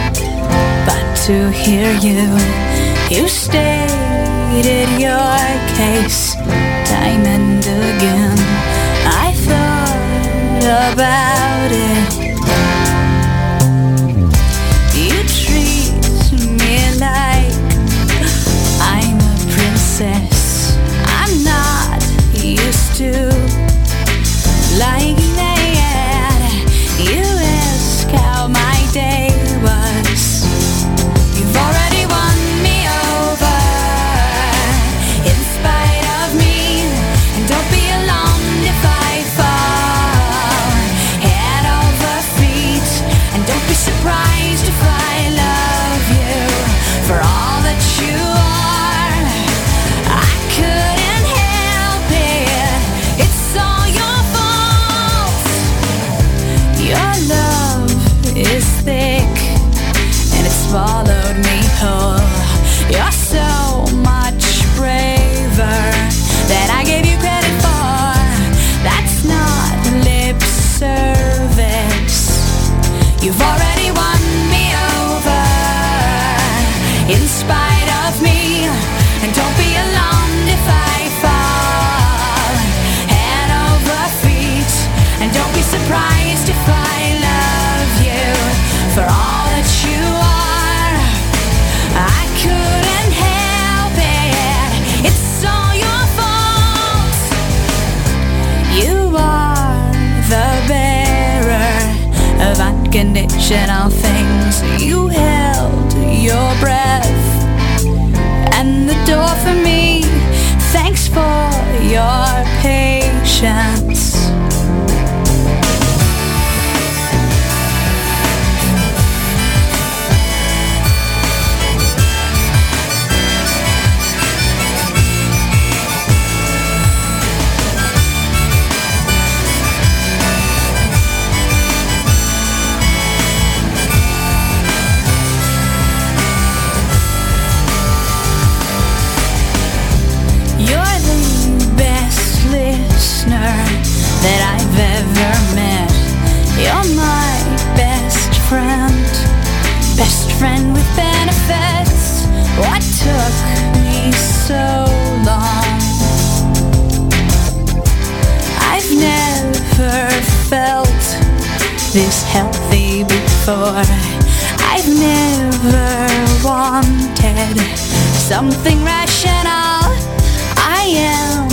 but to hear you. You stated your case again. about it. in spite of me. And don't be alarmed if I fall head over feet. And don't be surprised if I love you for all that you are. I couldn't help it. It's all your fault. You are the bearer of unconditional things. Your patience. That I've ever met. You're my best friend, best friend with benefits. What took me so long? I've never felt this healthy before. I've never wanted something rational. I am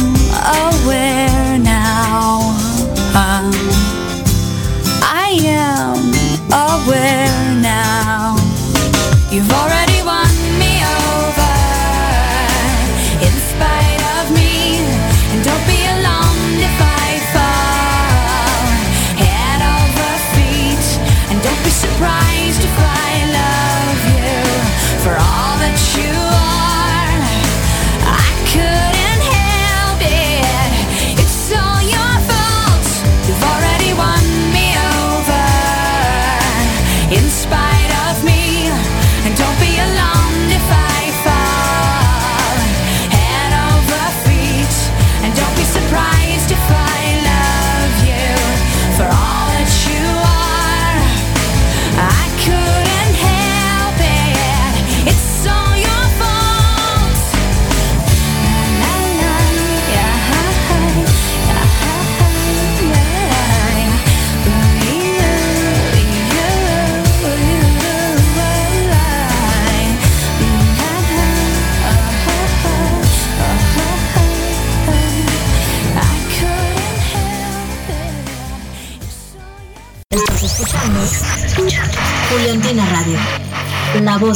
aware aware now. You've already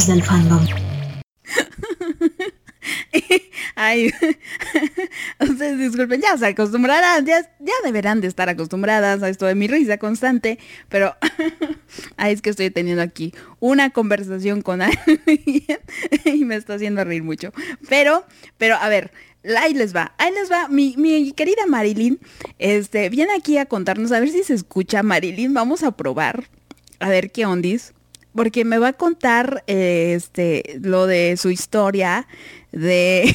del fandom. Ay, ustedes disculpen, ya se acostumbrarán, ya, ya deberán de estar acostumbradas a esto de mi risa constante, pero ay, es que estoy teniendo aquí una conversación con alguien y me está haciendo reír mucho. Pero, pero a ver, ahí les va, ahí les va, mi, mi querida Marilyn, este, viene aquí a contarnos, a ver si se escucha Marilyn, vamos a probar, a ver qué ondis porque me va a contar eh, este lo de su historia de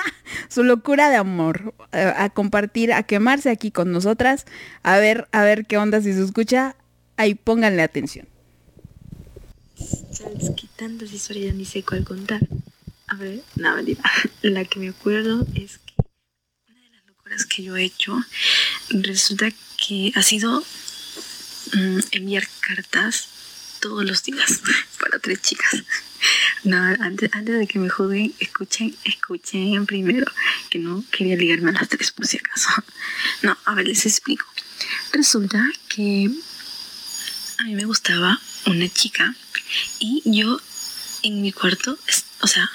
su locura de amor eh, a compartir a quemarse aquí con nosotras a ver a ver qué onda si se escucha ahí pónganle atención Sabes que tantas historias ya ni sé cuál contar. A ver, no. La que me acuerdo es que una de las locuras que yo he hecho resulta que ha sido mm, enviar cartas todos los días para tres chicas. No, antes, antes de que me juzguen, escuchen, escuchen primero que no quería ligarme a las tres por si acaso. No, a ver, les explico. Resulta que a mí me gustaba una chica y yo en mi cuarto, o sea,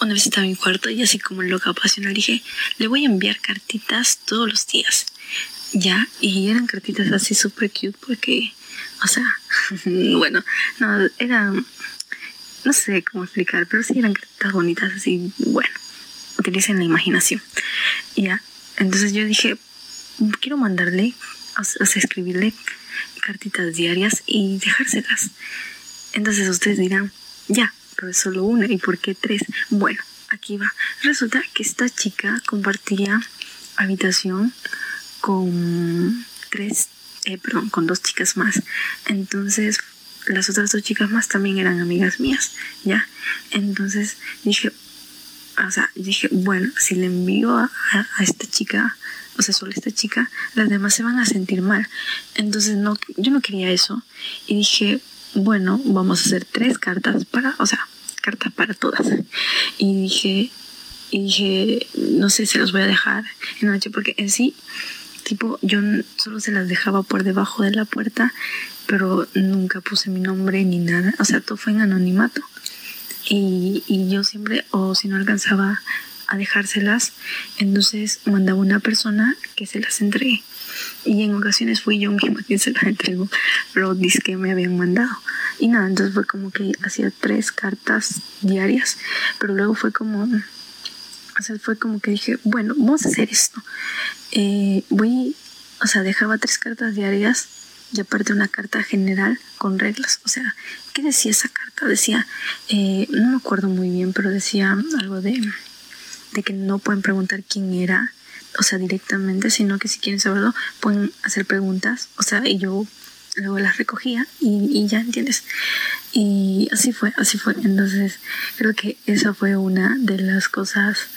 una vez estaba en mi cuarto y así como loca apasional dije, le voy a enviar cartitas todos los días. Ya, y eran cartitas así súper cute porque, o sea, bueno, no, eran, no sé cómo explicar, pero sí eran cartitas bonitas así, bueno, utilicen la imaginación. Ya, entonces yo dije, quiero mandarle, o sea, escribirle cartitas diarias y dejárselas. Entonces ustedes dirán, ya, pero es solo una, ¿y por qué tres? Bueno, aquí va. Resulta que esta chica compartía habitación con tres, eh, perdón, con dos chicas más. Entonces, las otras dos chicas más también eran amigas mías, ¿ya? Entonces dije, o sea, dije, bueno, si le envío a, esta chica, o sea, solo a esta chica, las demás se van a sentir mal. Entonces, no, yo no quería eso. Y dije, bueno, vamos a hacer tres cartas para, o sea, cartas para todas. Y dije, y dije, no sé, se los voy a dejar en la noche, porque en sí, tipo, yo solo se las dejaba por debajo de la puerta, pero nunca puse mi nombre ni nada. O sea, todo fue en anonimato. Y, y yo siempre, o si no alcanzaba a dejárselas, entonces mandaba una persona que se las entregue. Y en ocasiones fui yo misma quien se las entregó, pero que me habían mandado. Y nada, entonces fue como que hacía tres cartas diarias, pero luego fue como, o sea, fue como que dije, bueno, vamos a hacer esto. Eh, voy, o sea, dejaba tres cartas diarias y aparte una carta general con reglas. O sea, ¿qué decía esa carta? Decía, eh, no me acuerdo muy bien, pero decía algo de, de que no pueden preguntar quién era, o sea, directamente, sino que si quieren saberlo, pueden hacer preguntas. O sea, y yo luego las recogía y, y ya entiendes. Y así fue, así fue. Entonces, creo que esa fue una de las cosas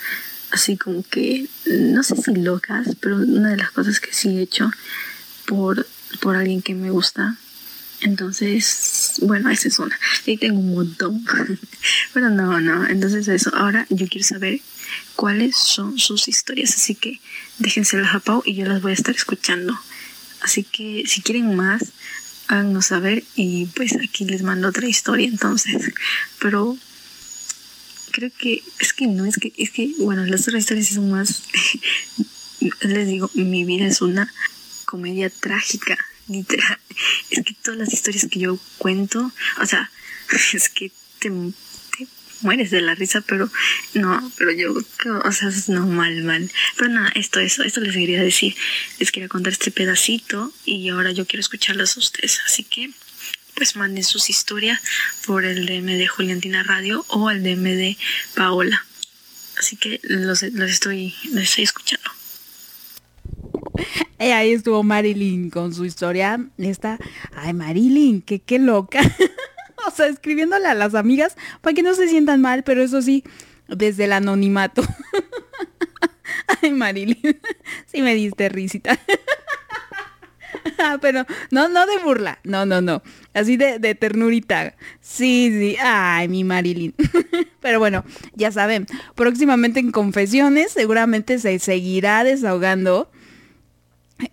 así como que, no sé si locas, pero una de las cosas que sí he hecho por, por alguien que me gusta. Entonces, bueno, esa es una. Y tengo un montón. pero no, no. Entonces eso. Ahora yo quiero saber cuáles son sus historias. Así que déjenselas a Pau y yo las voy a estar escuchando. Así que si quieren más, háganos saber y pues aquí les mando otra historia entonces. Pero creo que es que no, es que, es que, bueno, las otras historias son más, les digo, mi vida es una comedia trágica, literal. Es que todas las historias que yo cuento, o sea, es que te mueres de la risa, pero no, pero yo, o sea, no, mal, mal. Pero nada, esto, eso, esto les quería decir. Les quería contar este pedacito y ahora yo quiero escucharlas a ustedes. Así que, pues manden sus historias por el DM de Juliantina Radio o al DM de Paola. Así que los, los estoy, los estoy escuchando. Y ahí estuvo Marilyn con su historia. Esta, ay Marilyn, qué, qué loca. o sea, escribiéndole a las amigas para que no se sientan mal, pero eso sí, desde el anonimato. ay Marilyn, sí me diste risita. Pero no, no de burla, no, no, no, así de, de ternurita. Sí, sí, ay, mi Marilyn. pero bueno, ya saben, próximamente en confesiones seguramente se seguirá desahogando.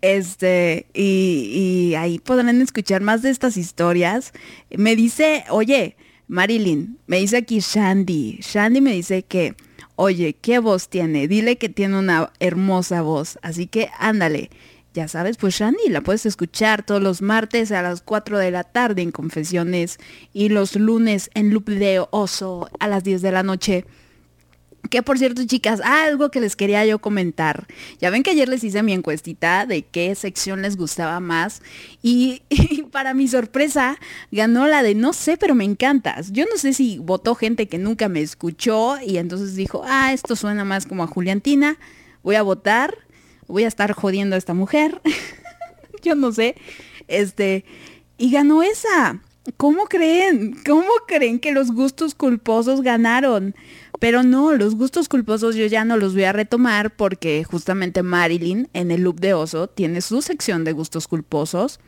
Este, y, ahí podrán escuchar más de estas historias. Me dice, oye, Marilyn, me dice aquí Shandy. Shandy me dice que, oye, ¿qué voz tiene? Dile que tiene una hermosa voz. Así que ándale. Ya sabes, pues Shandy la puedes escuchar todos los martes a las 4 de la tarde en Confesiones y los lunes en Loop de Oso a las 10 de la noche. Que por cierto, chicas, algo que les quería yo comentar. Ya ven que ayer les hice mi encuestita de qué sección les gustaba más. Y, para mi sorpresa, ganó la de no sé, pero me encantas. Yo no sé si votó gente que nunca me escuchó y entonces dijo, ah, esto suena más como a Juliantina. Voy a votar. Voy a estar jodiendo a esta mujer. yo no sé. Este. Y ganó esa. ¿Cómo creen? ¿Cómo creen que los gustos culposos ganaron? Pero no, los gustos culposos yo ya no los voy a retomar porque justamente Marilyn en el loop de oso tiene su sección de gustos culposos.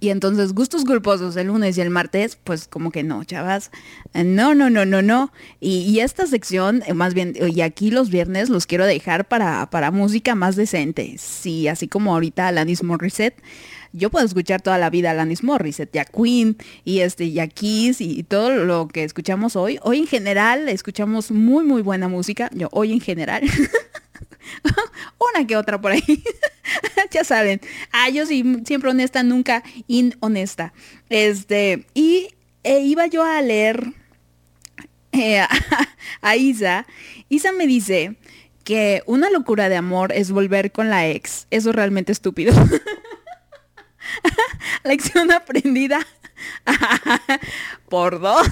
Y entonces gustos culposos el lunes y el martes, pues como que no, chavas. No, no, no, no, no. Y, esta sección, eh, más bien, y aquí los viernes los quiero dejar para, para música más decente. Sí, así como ahorita Alanis Morissette yo puedo escuchar toda la vida a Alanis Morissette, ya Queen y este ya Kiss y, y, todo lo que escuchamos hoy. Hoy en general escuchamos muy muy buena música. Yo hoy en general una que otra por ahí. ya saben. Ah, yo sí siempre honesta, nunca inhonesta. Este, y eh, iba yo a leer eh, a, a Isa. Isa me dice que una locura de amor es volver con la ex. Eso es realmente estúpido. Lección aprendida por dos.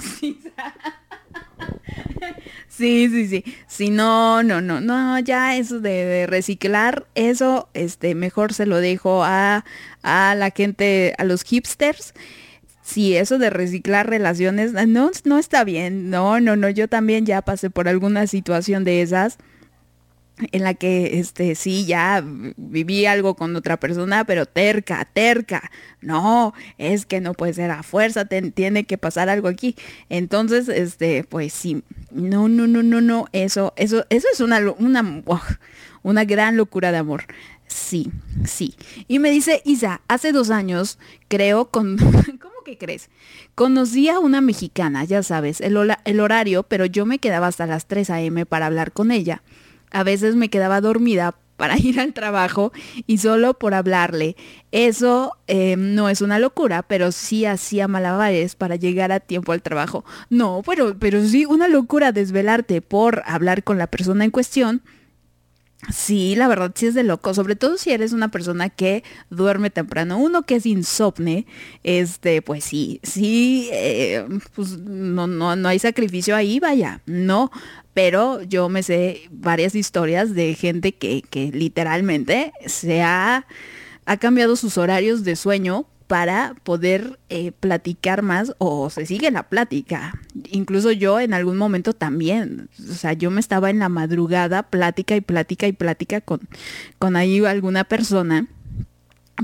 sí, sí, sí. Sí, no, no, no, no, ya eso de, de, reciclar, eso, este, mejor se lo dejo a, a la gente, a los hipsters. Sí, eso de reciclar relaciones, no, no está bien. No, no, no, yo también ya pasé por alguna situación de esas en la que este sí ya viví algo con otra persona, pero terca, terca. No, es que no puede ser a fuerza, te, tiene que pasar algo aquí. Entonces, este, pues sí. No, no, no, no, no, eso eso eso es una una una gran locura de amor. Sí, sí. Y me dice, Isa, hace dos años, creo, con... ¿Cómo que crees? Conocí a una mexicana, ya sabes, el, el horario, pero yo me quedaba hasta las 3 a.m. para hablar con ella. A veces me quedaba dormida para ir al trabajo y solo por hablarle. Eso eh, no es una locura, pero sí hacía malabares para llegar a tiempo al trabajo. No, pero, pero sí una locura desvelarte por hablar con la persona en cuestión. Sí, la verdad sí es de loco, sobre todo si eres una persona que duerme temprano. Uno que es insomne, este, pues sí, sí, eh, pues no, no, no hay sacrificio ahí, vaya, no. Pero yo me sé varias historias de gente que, que literalmente se ha, ha cambiado sus horarios de sueño para poder eh, platicar más o se sigue la plática. Incluso yo en algún momento también, o sea, yo me estaba en la madrugada, plática y plática y plática con, con ahí alguna persona.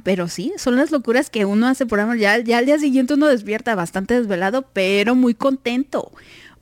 Pero sí, son las locuras que uno hace por ejemplo, ya, ya al día siguiente uno despierta bastante desvelado, pero muy contento.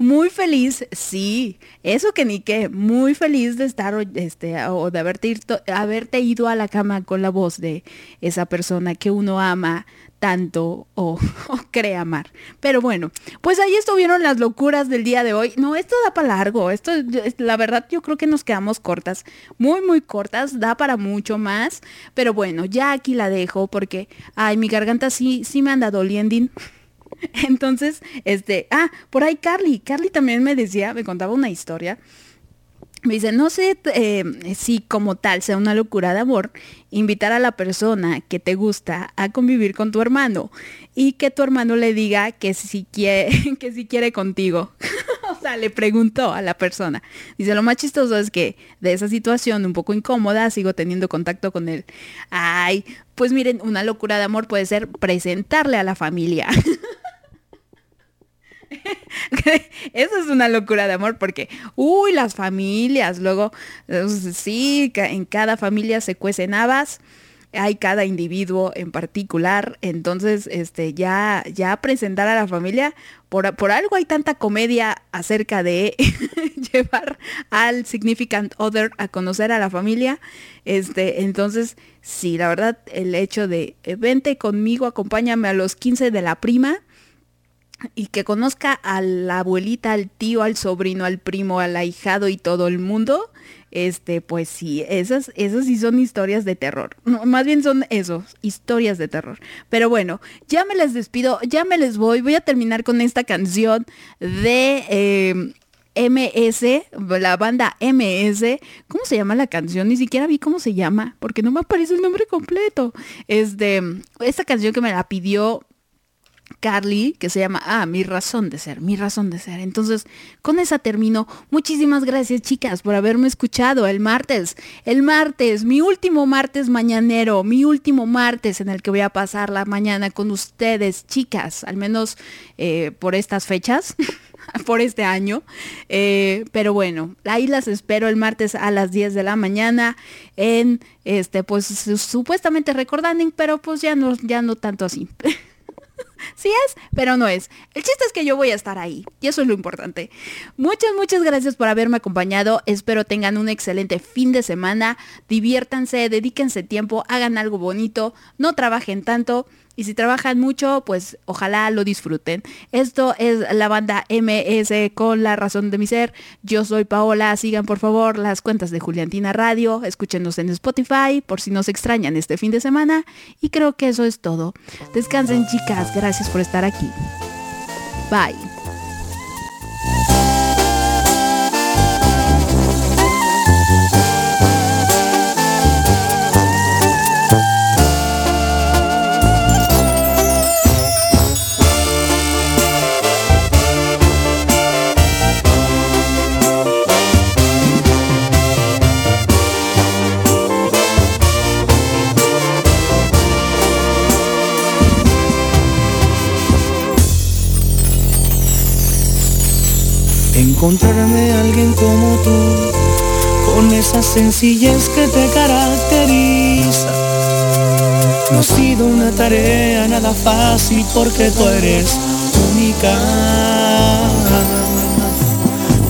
Muy feliz, sí, eso que ni qué, muy feliz de estar este, o de haberte, haberte ido a la cama con la voz de esa persona que uno ama tanto o, o cree amar. Pero bueno, pues ahí estuvieron las locuras del día de hoy. No, esto da para largo, esto es- la verdad yo creo que nos quedamos cortas, muy muy cortas, da para mucho más, pero bueno, ya aquí la dejo porque, ay, mi garganta sí, sí me anda doliendo. Entonces, este, ah, por ahí Carly, Carly también me decía, me contaba una historia. Me dice, no sé eh, si como tal sea una locura de amor invitar a la persona que te gusta a convivir con tu hermano y que tu hermano le diga que si quiere, que si quiere contigo. o sea, le preguntó a la persona. Dice, lo más chistoso es que de esa situación un poco incómoda sigo teniendo contacto con él. Ay, pues miren, una locura de amor puede ser presentarle a la familia. Eso es una locura de amor porque, uy, las familias, luego, eh, sí, en cada familia se cuecen habas, hay cada individuo en particular, entonces, este, ya, ya presentar a la familia, por, por algo hay tanta comedia acerca de llevar al significant other a conocer a la familia, este, entonces, sí, la verdad, el hecho de, eh, vente conmigo, acompáñame a los 15 de la prima, y que conozca a la abuelita, al tío, al sobrino, al primo, al ahijado y todo el mundo, este, pues sí, esas, esas sí son historias de terror. Más bien son esos, historias de terror. Pero bueno, ya me les despido, ya me les voy. Voy a terminar con esta canción de eh, MS, la banda MS. ¿Cómo se llama la canción? Ni siquiera vi cómo se llama, porque no me aparece el nombre completo. Este, esta canción que me la pidió Carly, que se llama, ah, mi razón de ser, mi razón de ser. Entonces, con esa termino. Muchísimas gracias, chicas, por haberme escuchado el martes. El martes, mi último martes mañanero, mi último martes en el que voy a pasar la mañana con ustedes, chicas, al menos eh, por estas fechas. por este año. Eh, pero bueno, ahí las espero el martes a las 10 de la mañana en este, pues su- supuestamente recordando, pero pues ya no, ya no tanto así. Sí es, pero no es. El chiste es que yo voy a estar ahí y eso es lo importante. Muchas, muchas gracias por haberme acompañado. Espero tengan un excelente fin de semana. Diviértanse, dedíquense tiempo, hagan algo bonito, no trabajen tanto. Y si trabajan mucho, pues ojalá lo disfruten. Esto es la banda MS con la razón de mi ser. Yo soy Paola. Sigan por favor las cuentas de Juliantina Radio. Escúchenos en Spotify por si nos extrañan este fin de semana. Y creo que eso es todo. Descansen chicas. Gracias por estar aquí. Bye. Encontrarme a alguien como tú, con esa sencillez que te caracteriza. No ha sido una tarea nada fácil porque tú eres única.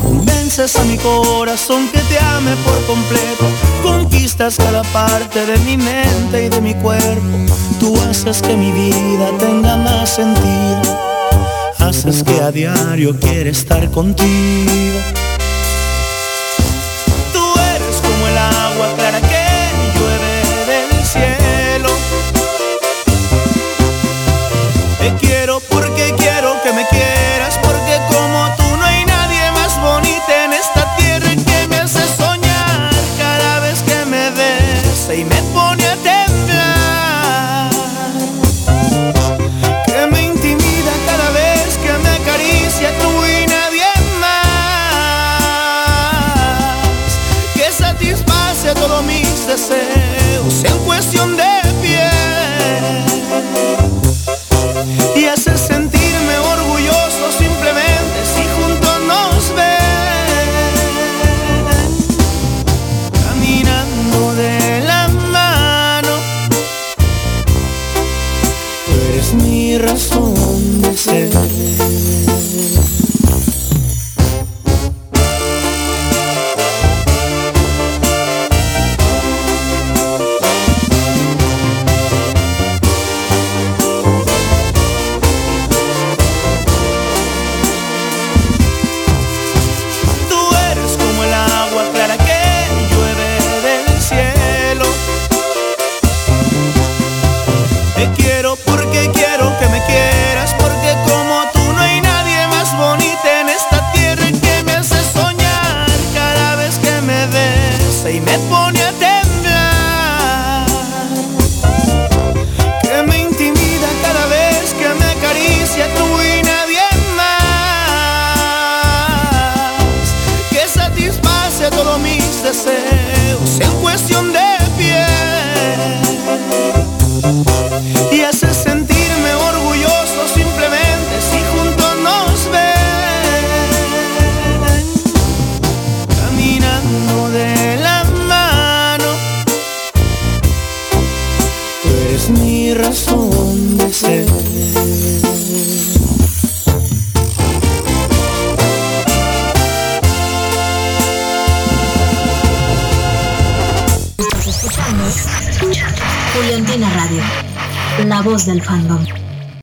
Convence haces a mi corazón que te ame por completo. Conquistas cada parte de mi mente y de mi cuerpo. Tú haces que mi vida tenga más sentido. Haces que a diario quiera estar contigo.